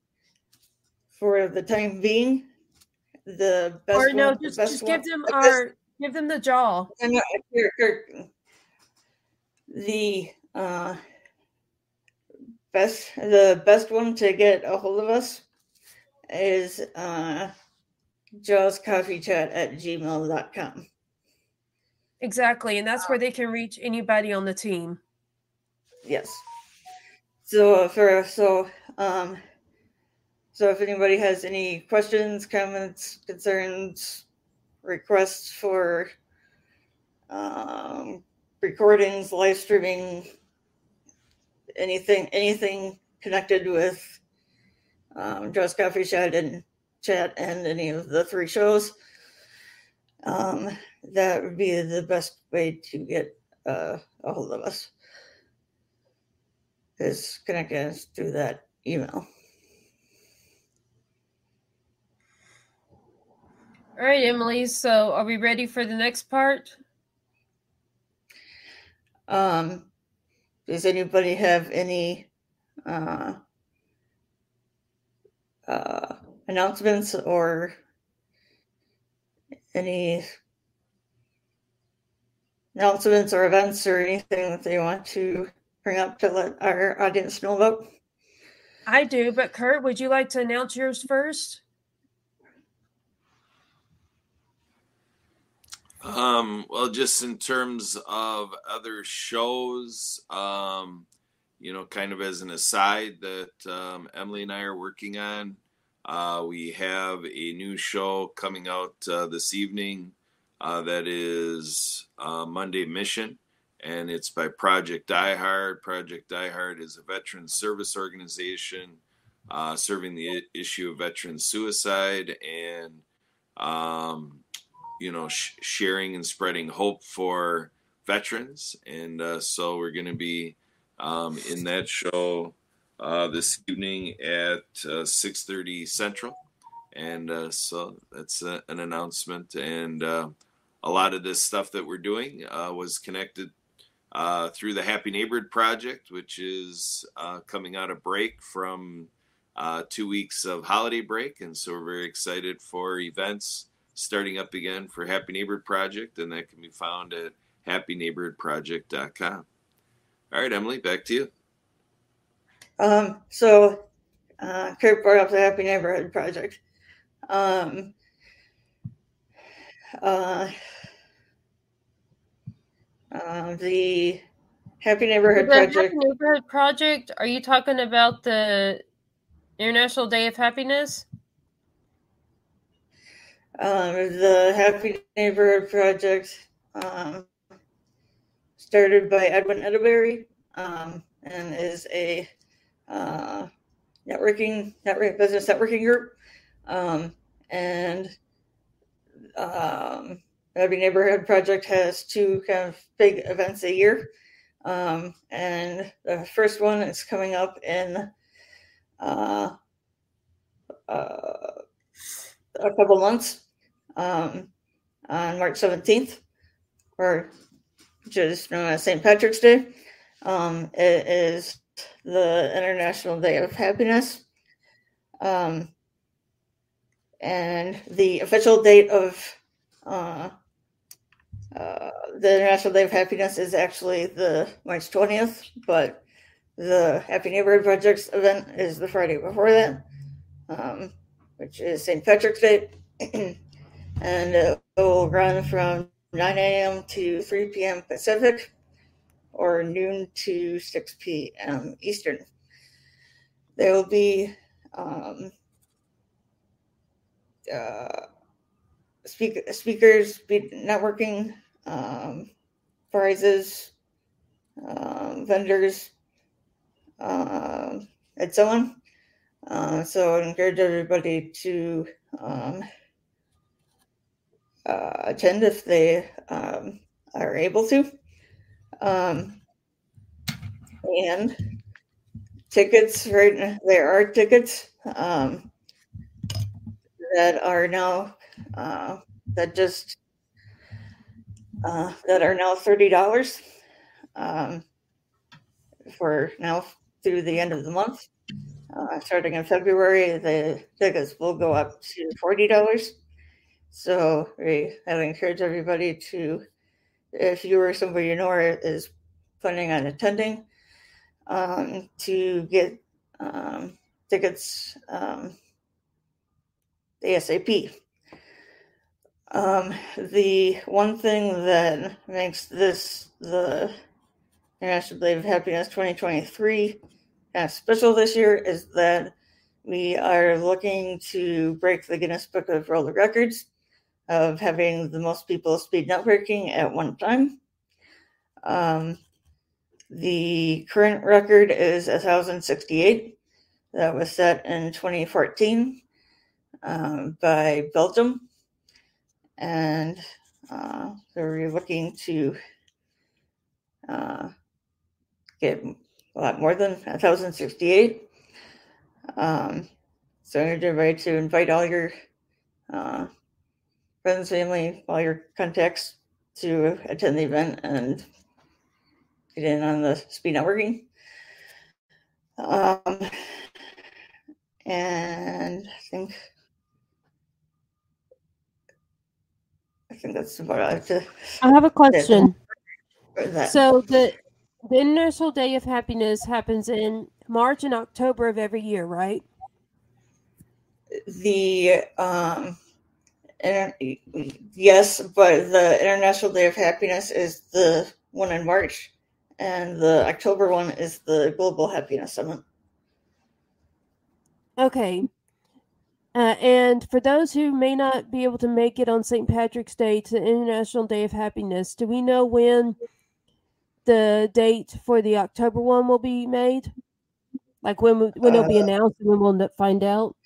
for the time being, the best or no, one, just, just give them our give them the jaw. The uh, best the best one to get a hold of us is uh, Jaws Coffee Chat at gmail.com. Exactly. And that's where they can reach anybody on the team. Yes. So for so um so if anybody has any questions, comments, concerns, requests for um recordings, live streaming, anything anything connected with um Jaws Coffee Chat and chat and any of the three shows, um, that would be the best way to get uh, a hold of us. Is connect us through that email. All right, Emily. So, are we ready for the next part? Um, does anybody have any uh, uh, announcements or any announcements or events or anything that they want to bring up to let our audience know about? I do, but Kurt, would you like to announce yours first? Um, well, just in terms of other shows, um, you know, kind of as an aside that um, Emily and I are working on. Uh, we have a new show coming out uh, this evening uh, that is uh, Monday Mission, and it's by Project Die Hard. Project Die Hard is a veteran service organization uh, serving the issue of veteran suicide and, um, you know, sh- sharing and spreading hope for veterans. And uh, so we're going to be um, in that show uh, this evening at uh, 6.30 Central. And uh, so that's a, an announcement. And uh, a lot of this stuff that we're doing uh, was connected through the Happy Neighborhood Project, which is coming out of break from two weeks of holiday break. And so we're very excited for events starting up again for Happy Neighborhood Project. And that can be found at happyneighborhoodproject.com. All right, Emily, back to you. Um, so, uh, Kurt brought up the Happy Neighborhood Project. Um, uh, uh, the Happy Neighborhood The Project. Happy Neighborhood Project. Are you talking about the International Day of Happiness? Um, the Happy Neighborhood Project um, started by Edwin Edebiri um, and is a uh, networking network business networking group. Um, and um, Happy Neighborhood Project has two kind of big events a year. Um, and the first one is coming up in uh, uh, a couple months um, on March 17th, or just known as St. Patrick's Day. Um, it is the International Day of Happiness. Um, and the official date of uh, uh, the International Day of Happiness is actually the March 20th, but the Happy Neighborhood Projects event is the Friday before that, um, which is St. Patrick's Day. <clears throat> and it will run from 9 a.m. to 3 p.m. Pacific or noon to 6 p.m. Eastern. There will be um, uh, speak, speakers, networking, um, prizes, um, vendors, um, and so on. Uh, so I encourage everybody to um, uh, attend if they um, are able to. Um, and tickets, right? There are tickets um, that are now uh, that just uh, that are now thirty dollars um, for now through the end of the month. Uh, starting in February, the tickets will go up to forty dollars. So I would encourage everybody to, if you or somebody you know is planning on attending, um, to get um, tickets um, ASAP. Um, the one thing that makes this the International Day of Happiness 2023 kind of special this year is that we are looking to break the Guinness Book of World Records of having the most people speed networking at one time. Um, the current record is 1,068. That was set in 2014 um, by Belgium. And uh, so we're looking to uh, get a lot more than 1,068. Um, so I urge everybody to invite all your uh, friends, family, all your contacts to attend the event and get in on the speed networking. Um, and I think I think that's about I have to I have a question. So the the International Day of Happiness happens in March and October of every year, right? the um inter- yes but the international day of happiness is the one in march and the october one is the global happiness summit Okay. Uh, and for those who may not be able to make it on St. Patrick's Day to the International Day of Happiness, do we know when the date for the October one will be made? Like when when it'll be Uh, announced and when we'll find out?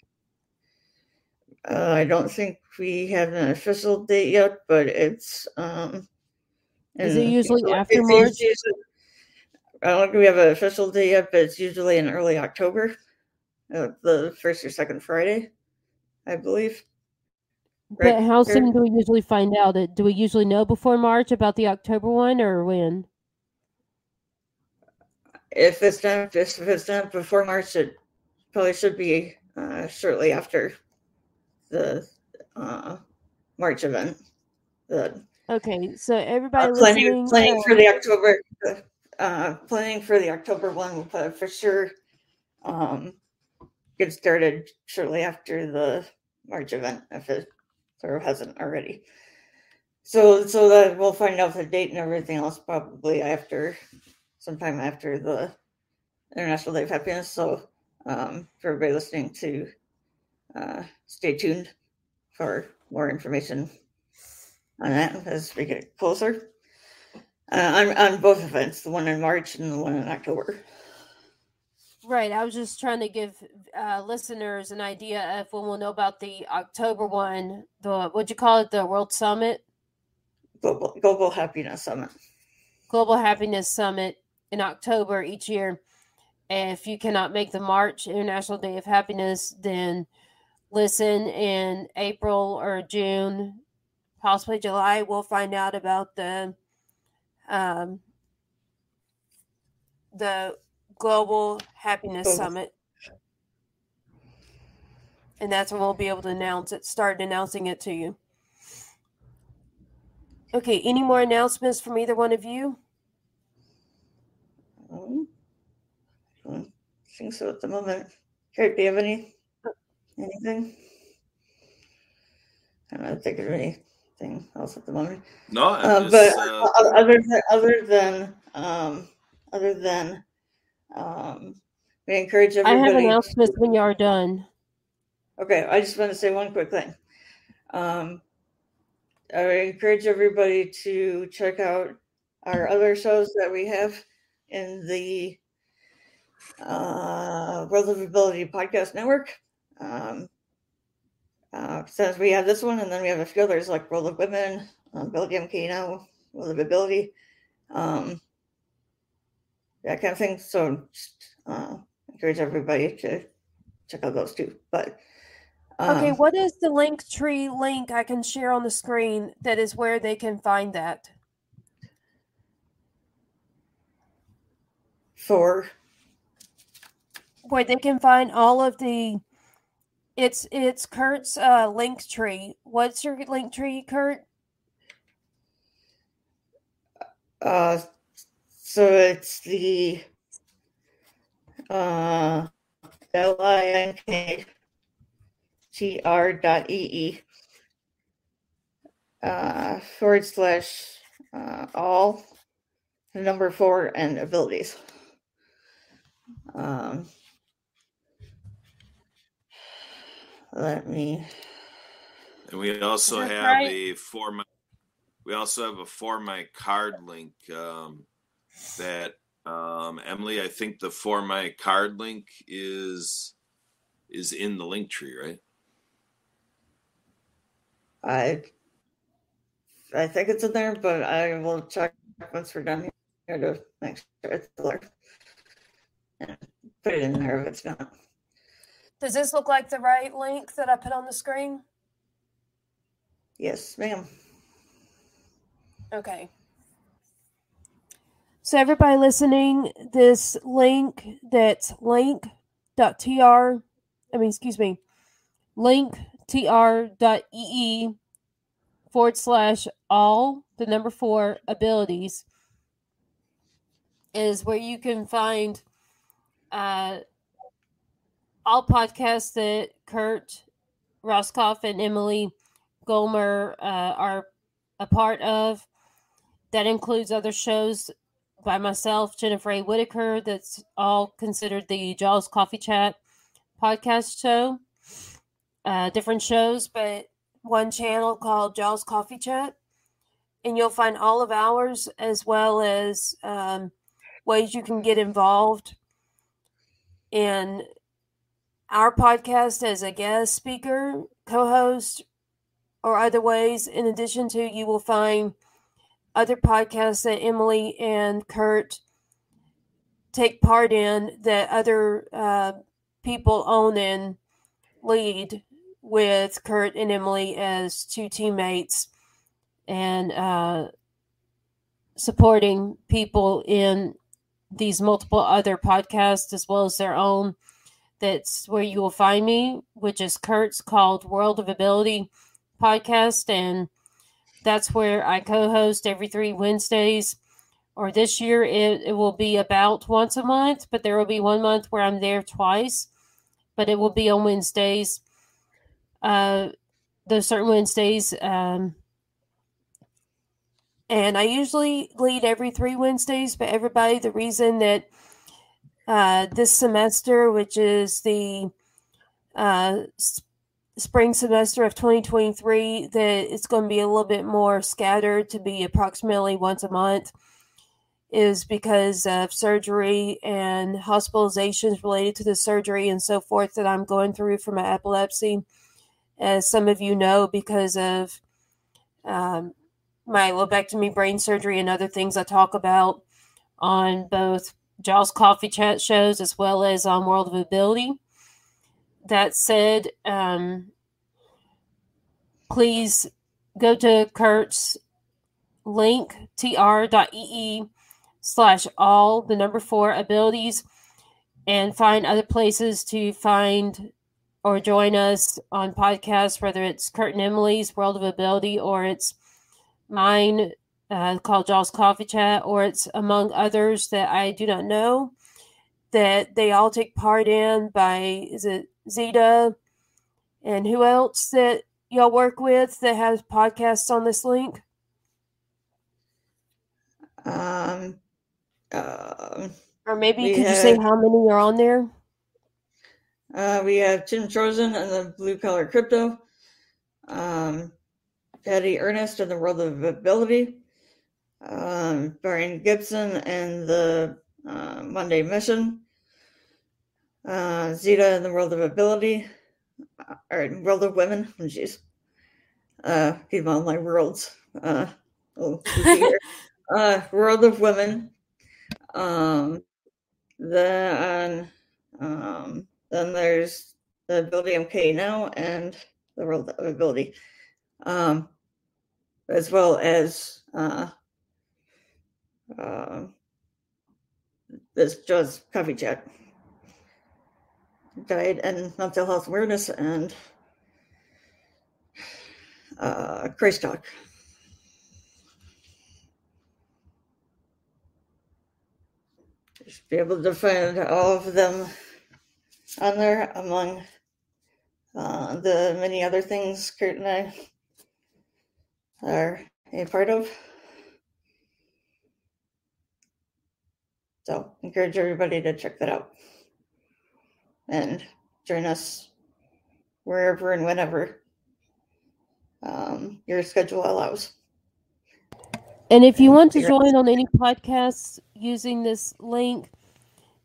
uh, i don't think we have an official date yet but it's um Is it usually it's after usually- March? i don't think we have an official date yet but it's usually in early october uh, the first or second friday i believe But Right, how Karen? soon do we usually find out? It Do we usually know before March about the October one or when? if it's not if it's not before March, it probably should be uh, shortly after the uh, March event. The Okay, so uh, everybody planning planning uh, for the October uh, planning for the October one will put for sure um, get started shortly after the March event if it sort of hasn't already. So so that we'll find out the date and everything else probably after sometime after the International Day of Happiness. So um, for everybody listening to uh, stay tuned for more information on that as we get closer. Uh, on, on both events, the one in March and the one in October. Right. I was just trying to give uh, listeners an idea of when we'll know about the October one, the what'd you call it, the World Summit? Global, Global Happiness Summit. Global Happiness Summit in October each year. And if you cannot make the March International Day of Happiness, then listen in April or June, possibly July. We'll find out about the um, the Global Happiness. Summit. And that's when we'll be able to announce it, start announcing it to you. Okay, any more announcements from either one of you? I don't think so at the moment. Kurt, do you have any anything? I don't think of anything else at the moment. No, Uh, just, but uh, other than other than um, other than um, we encourage everybody. I have announcements when you are done. Okay, I just want to say one quick thing. Um, I encourage everybody to check out our other shows that we have in the uh, World of Ability Podcast Network. Um, uh, since we have this one, and then we have a few others like World of Women, Ability MK now, World of Ability, um, that kind of thing. So, just, uh, encourage everybody to check out those too. But Okay, um, what is the link tree link I can share on the screen that is where they can find that? for Where they can find all of the it's it's Kurt's uh link tree. What's your link tree, Kurt? uh, so it's the uh, L I N K T R dot E E uh, forward slash uh, all number four and abilities. Um, let me. and we also have right? a for my we also have a for my card link um, that um, Emily. I think the for my card link is is in the link tree, right? I I think it's in there, but I will check once we're done here to make sure it's there. Put it in there if it's not. Does this look like the right link that I put on the screen? Yes, ma'am. Okay. So everybody listening, this link that's link.tr, I mean, excuse me, linktr.ee forward slash all, the number four, abilities, is where you can find uh, all podcasts that Kurt Roscoff and Emily Gomer uh, are a part of. That includes other shows by myself, Jennifer A. Whitaker, that's all considered the Jaws Coffee Chat podcast show. Uh, different shows, but one channel called Jaws Coffee Chat. And you'll find all of ours as well as um, ways you can get involved in our podcast as a guest speaker, co host, or other ways. In addition to, you will find other podcasts that Emily and Kurt take part in that other uh, people own and lead with Kurt and Emily as two teammates and uh, supporting people in these multiple other podcasts as well as their own. That's where you will find me, which is Kurt's called World of Ability podcast. And that's where I co host every three Wednesdays or this year it, it will be about once a month, but there will be one month where I'm there twice, but it will be on Wednesdays. Uh, those certain Wednesdays. Um, and I usually lead every three Wednesdays, but everybody, the reason that uh, this semester, which is the uh, spring semester of 2023 that it's going to be a little bit more scattered to be approximately once a month is because of surgery and hospitalizations related to the surgery and so forth that I'm going through for my epilepsy. As some of you know, because of um, my lobectomy brain surgery and other things I talk about on both Jaws Coffee Chat shows as well as on World of Ability that said, um, please go to Kurt's link, tr.ee slash all, the number four abilities, and find other places to find or join us on podcasts, whether it's Kurt and Emily's World of Ability or it's mine uh, called Jaws Coffee Chat, or it's among others that I do not know that they all take part in by is it Zeta and who else that y'all work with that has podcasts on this link? Um, uh, or maybe could have, you say how many are on there? Uh, we have Tim Trojan and the Blue Collar Crypto, um, Patty Ernest and the World of Ability, um, Brian Gibson and the uh, Monday Mission, uh, Zeta in the World of Ability, uh, or World of Women. Oh, <laughs> jeez, uh, keep on my worlds. Uh, oh, <laughs> uh, World of Women. Um, then, um, then there's the Ability MK now and the World of Ability, um, as well as uh, uh, this coffee chat died and mental health awareness and uh, Christ talk. Just be able to find all of them on there among uh, the many other things Kurt and I are a part of. So encourage everybody to check that out and join us wherever and whenever um, your schedule allows. And if you want to join on any podcasts using this link,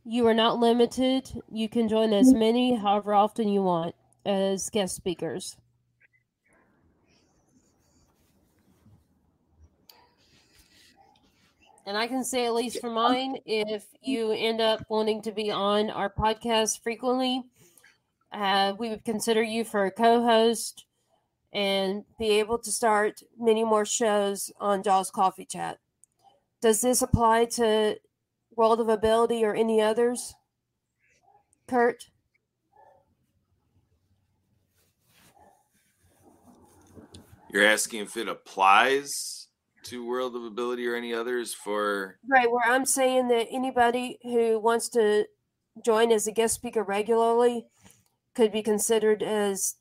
you are not limited. You can join as mm-hmm. many, however often you want, as guest speakers. And I can say, at least for mine, if you end up wanting to be on our podcast frequently, uh, we would consider you for a co host and be able to start many more shows on Jaws Coffee Chat. Does this apply to World of Ability or any others? Kurt? You're asking if it applies to World of Ability or any others for right where I'm saying that anybody who wants to join as a guest speaker regularly could be considered as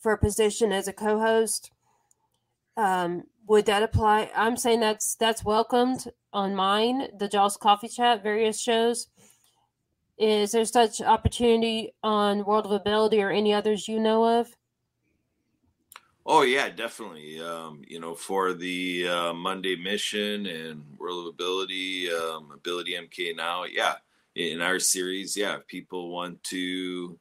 for a position as a co-host. Um, would that apply? I'm saying that's that's welcomed on mine, the Jaws Coffee Chat, various shows. Is there such opportunity on World of Ability or any others you know of? Oh yeah, definitely. Um, you know, for the uh, Monday Mission and World of Ability, um, Ability MK now, yeah, in our series, yeah, people want to,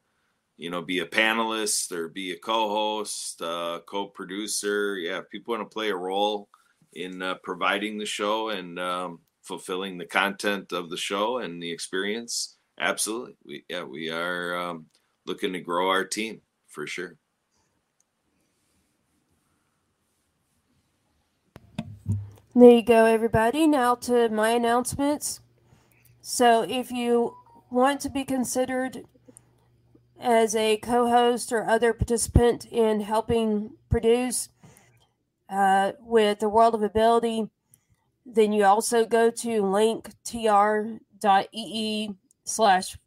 you know, be a panelist or be a co-host, uh, co-producer, yeah, people want to play a role in uh, providing the show and um, fulfilling the content of the show and the experience, absolutely, we yeah, we are um, looking to grow our team for sure. There you go, everybody. Now to my announcements. So, if you want to be considered as a co host or other participant in helping produce uh, with the World of Ability, then you also go to linktr.ee slash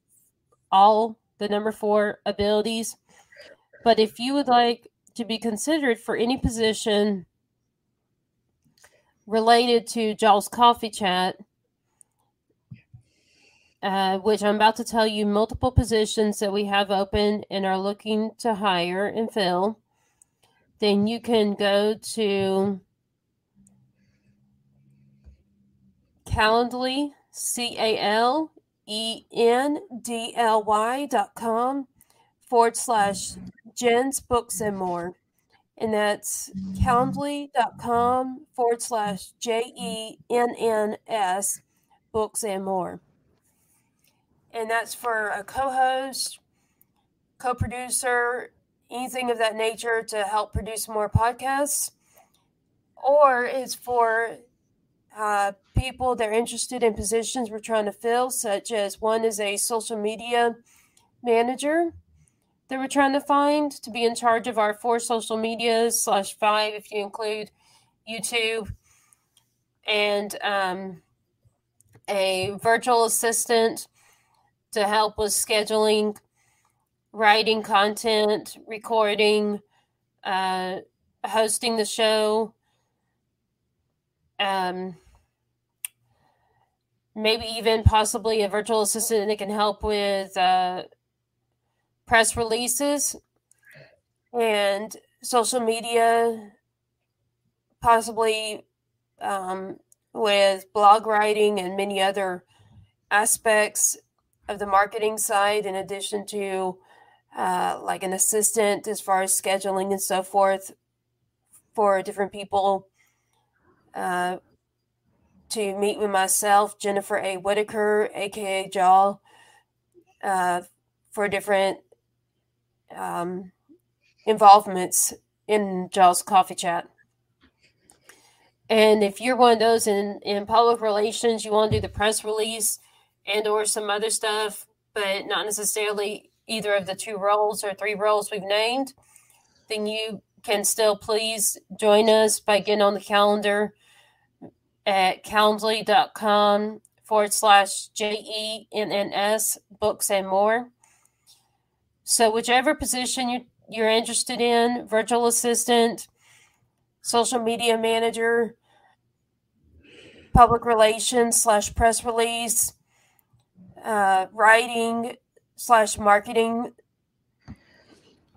all the number four abilities. But if you would like to be considered for any position related to Jaw's Coffee Chat, uh, which I'm about to tell you multiple positions that we have open and are looking to hire and fill, then you can go to Calendly, C A L E N D L Y dot com forward slash Jen's Books and More. And that's calendly.com forward slash J E N N S Books and More. And that's for a co host, co producer, anything of that nature to help produce more podcasts. Or it's for uh, people that are interested in positions we're trying to fill, such as one is a social media manager that we're trying to find to be in charge of our four social medias slash five if you include YouTube, and um, a virtual assistant to help with scheduling, writing content, recording, uh, hosting the show. Um, maybe even possibly a virtual assistant that can help with uh, press releases and social media, possibly um, with blog writing and many other aspects of the marketing side, in addition to uh, like an assistant as far as scheduling and so forth for different people. Uh, to meet with myself, Jennifer A. Whitaker, aka Jaw, uh, for different um, involvements in Jaw's Coffee Chat. And if you're one of those in, in public relations, you want to do the press release and or some other stuff, but not necessarily either of the two roles or three roles we've named, then you can still please join us by getting on the calendar at calendly.com forward slash J-E-N-N-S books and more. So whichever position you, you're interested in, virtual assistant, social media manager, public relations slash press release, uh, writing slash marketing,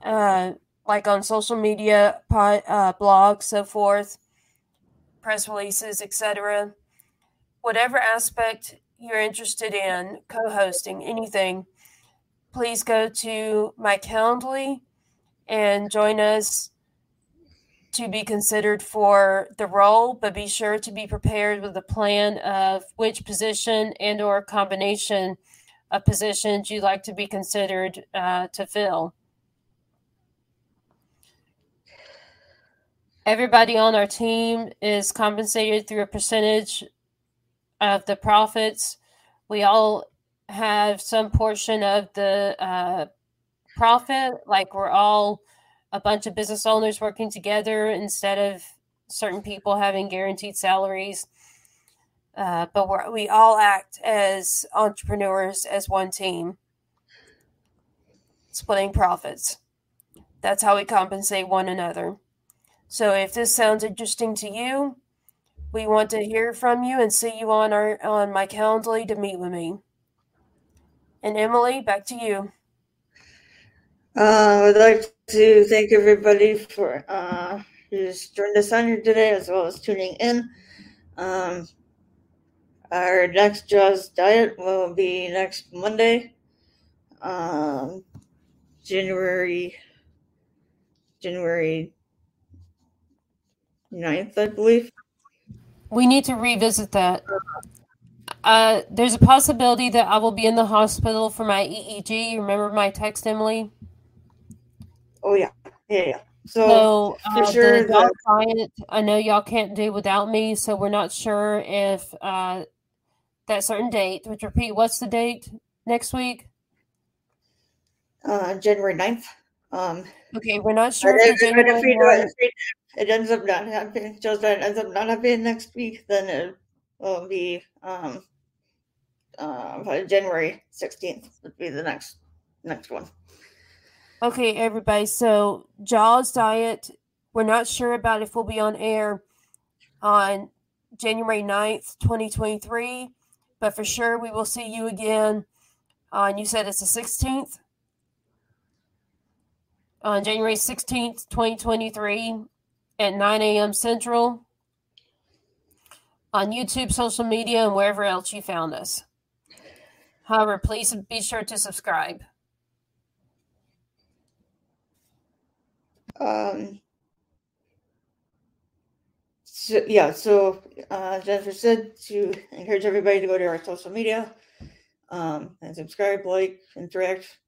uh, like on social media, uh, blogs, so forth press releases, etc. Whatever aspect you're interested in, co hosting, anything, please go to my Calendly and join us to be considered for the role, but be sure to be prepared with a plan of which position and or combination of positions you'd like to be considered uh, to fill. everybody on our team is compensated through a percentage of the profits. We all have some portion of the uh, profit, like we're all a bunch of business owners working together instead of certain people having guaranteed salaries. Uh, but we all act as entrepreneurs as one team, splitting profits. That's how we compensate one another. So if this sounds interesting to you, we want to hear from you and see you on our on my Calendly to meet with me. And Emily, back to you. Uh, I'd like to thank everybody for uh, who's joined us on here today, as well as tuning in. Um, our next Jaws diet will be next Monday, um, January January 9th, I believe. We need to revisit that. Uh, there's a possibility that I will be in the hospital for my EEG. You remember my text, Emily? Oh yeah, yeah, yeah. So, so uh, for sure, the client, I know y'all can't do without me, so we're not sure if uh, that certain date. Which repeat, what's the date next week? Uh, January 9th. Um, okay, we're not sure. If, if, it ends up not happening, just that ends up not happening next week, then it will be um, uh, January 16th would be the next next one. Okay, everybody. So Jaws Diet, we're not sure about if we'll be on air on January 9th, 2023, but for sure we will see you again on, you said it's the 16th? On January 16th, 2023 at 9 a.m. Central on YouTube, social media, and wherever else you found us. However, please be sure to subscribe. Um, so, yeah, so uh, Jennifer said to encourage everybody to go to our social media um, and subscribe, like, interact,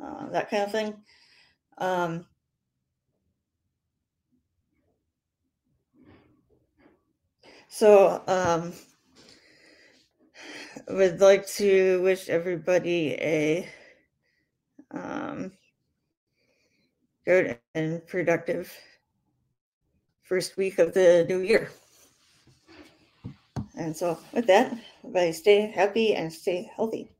uh, that kind of thing. Um, so, um, would like to wish everybody a um, good and productive first week of the new year. And so, with that, everybody stay happy and stay healthy.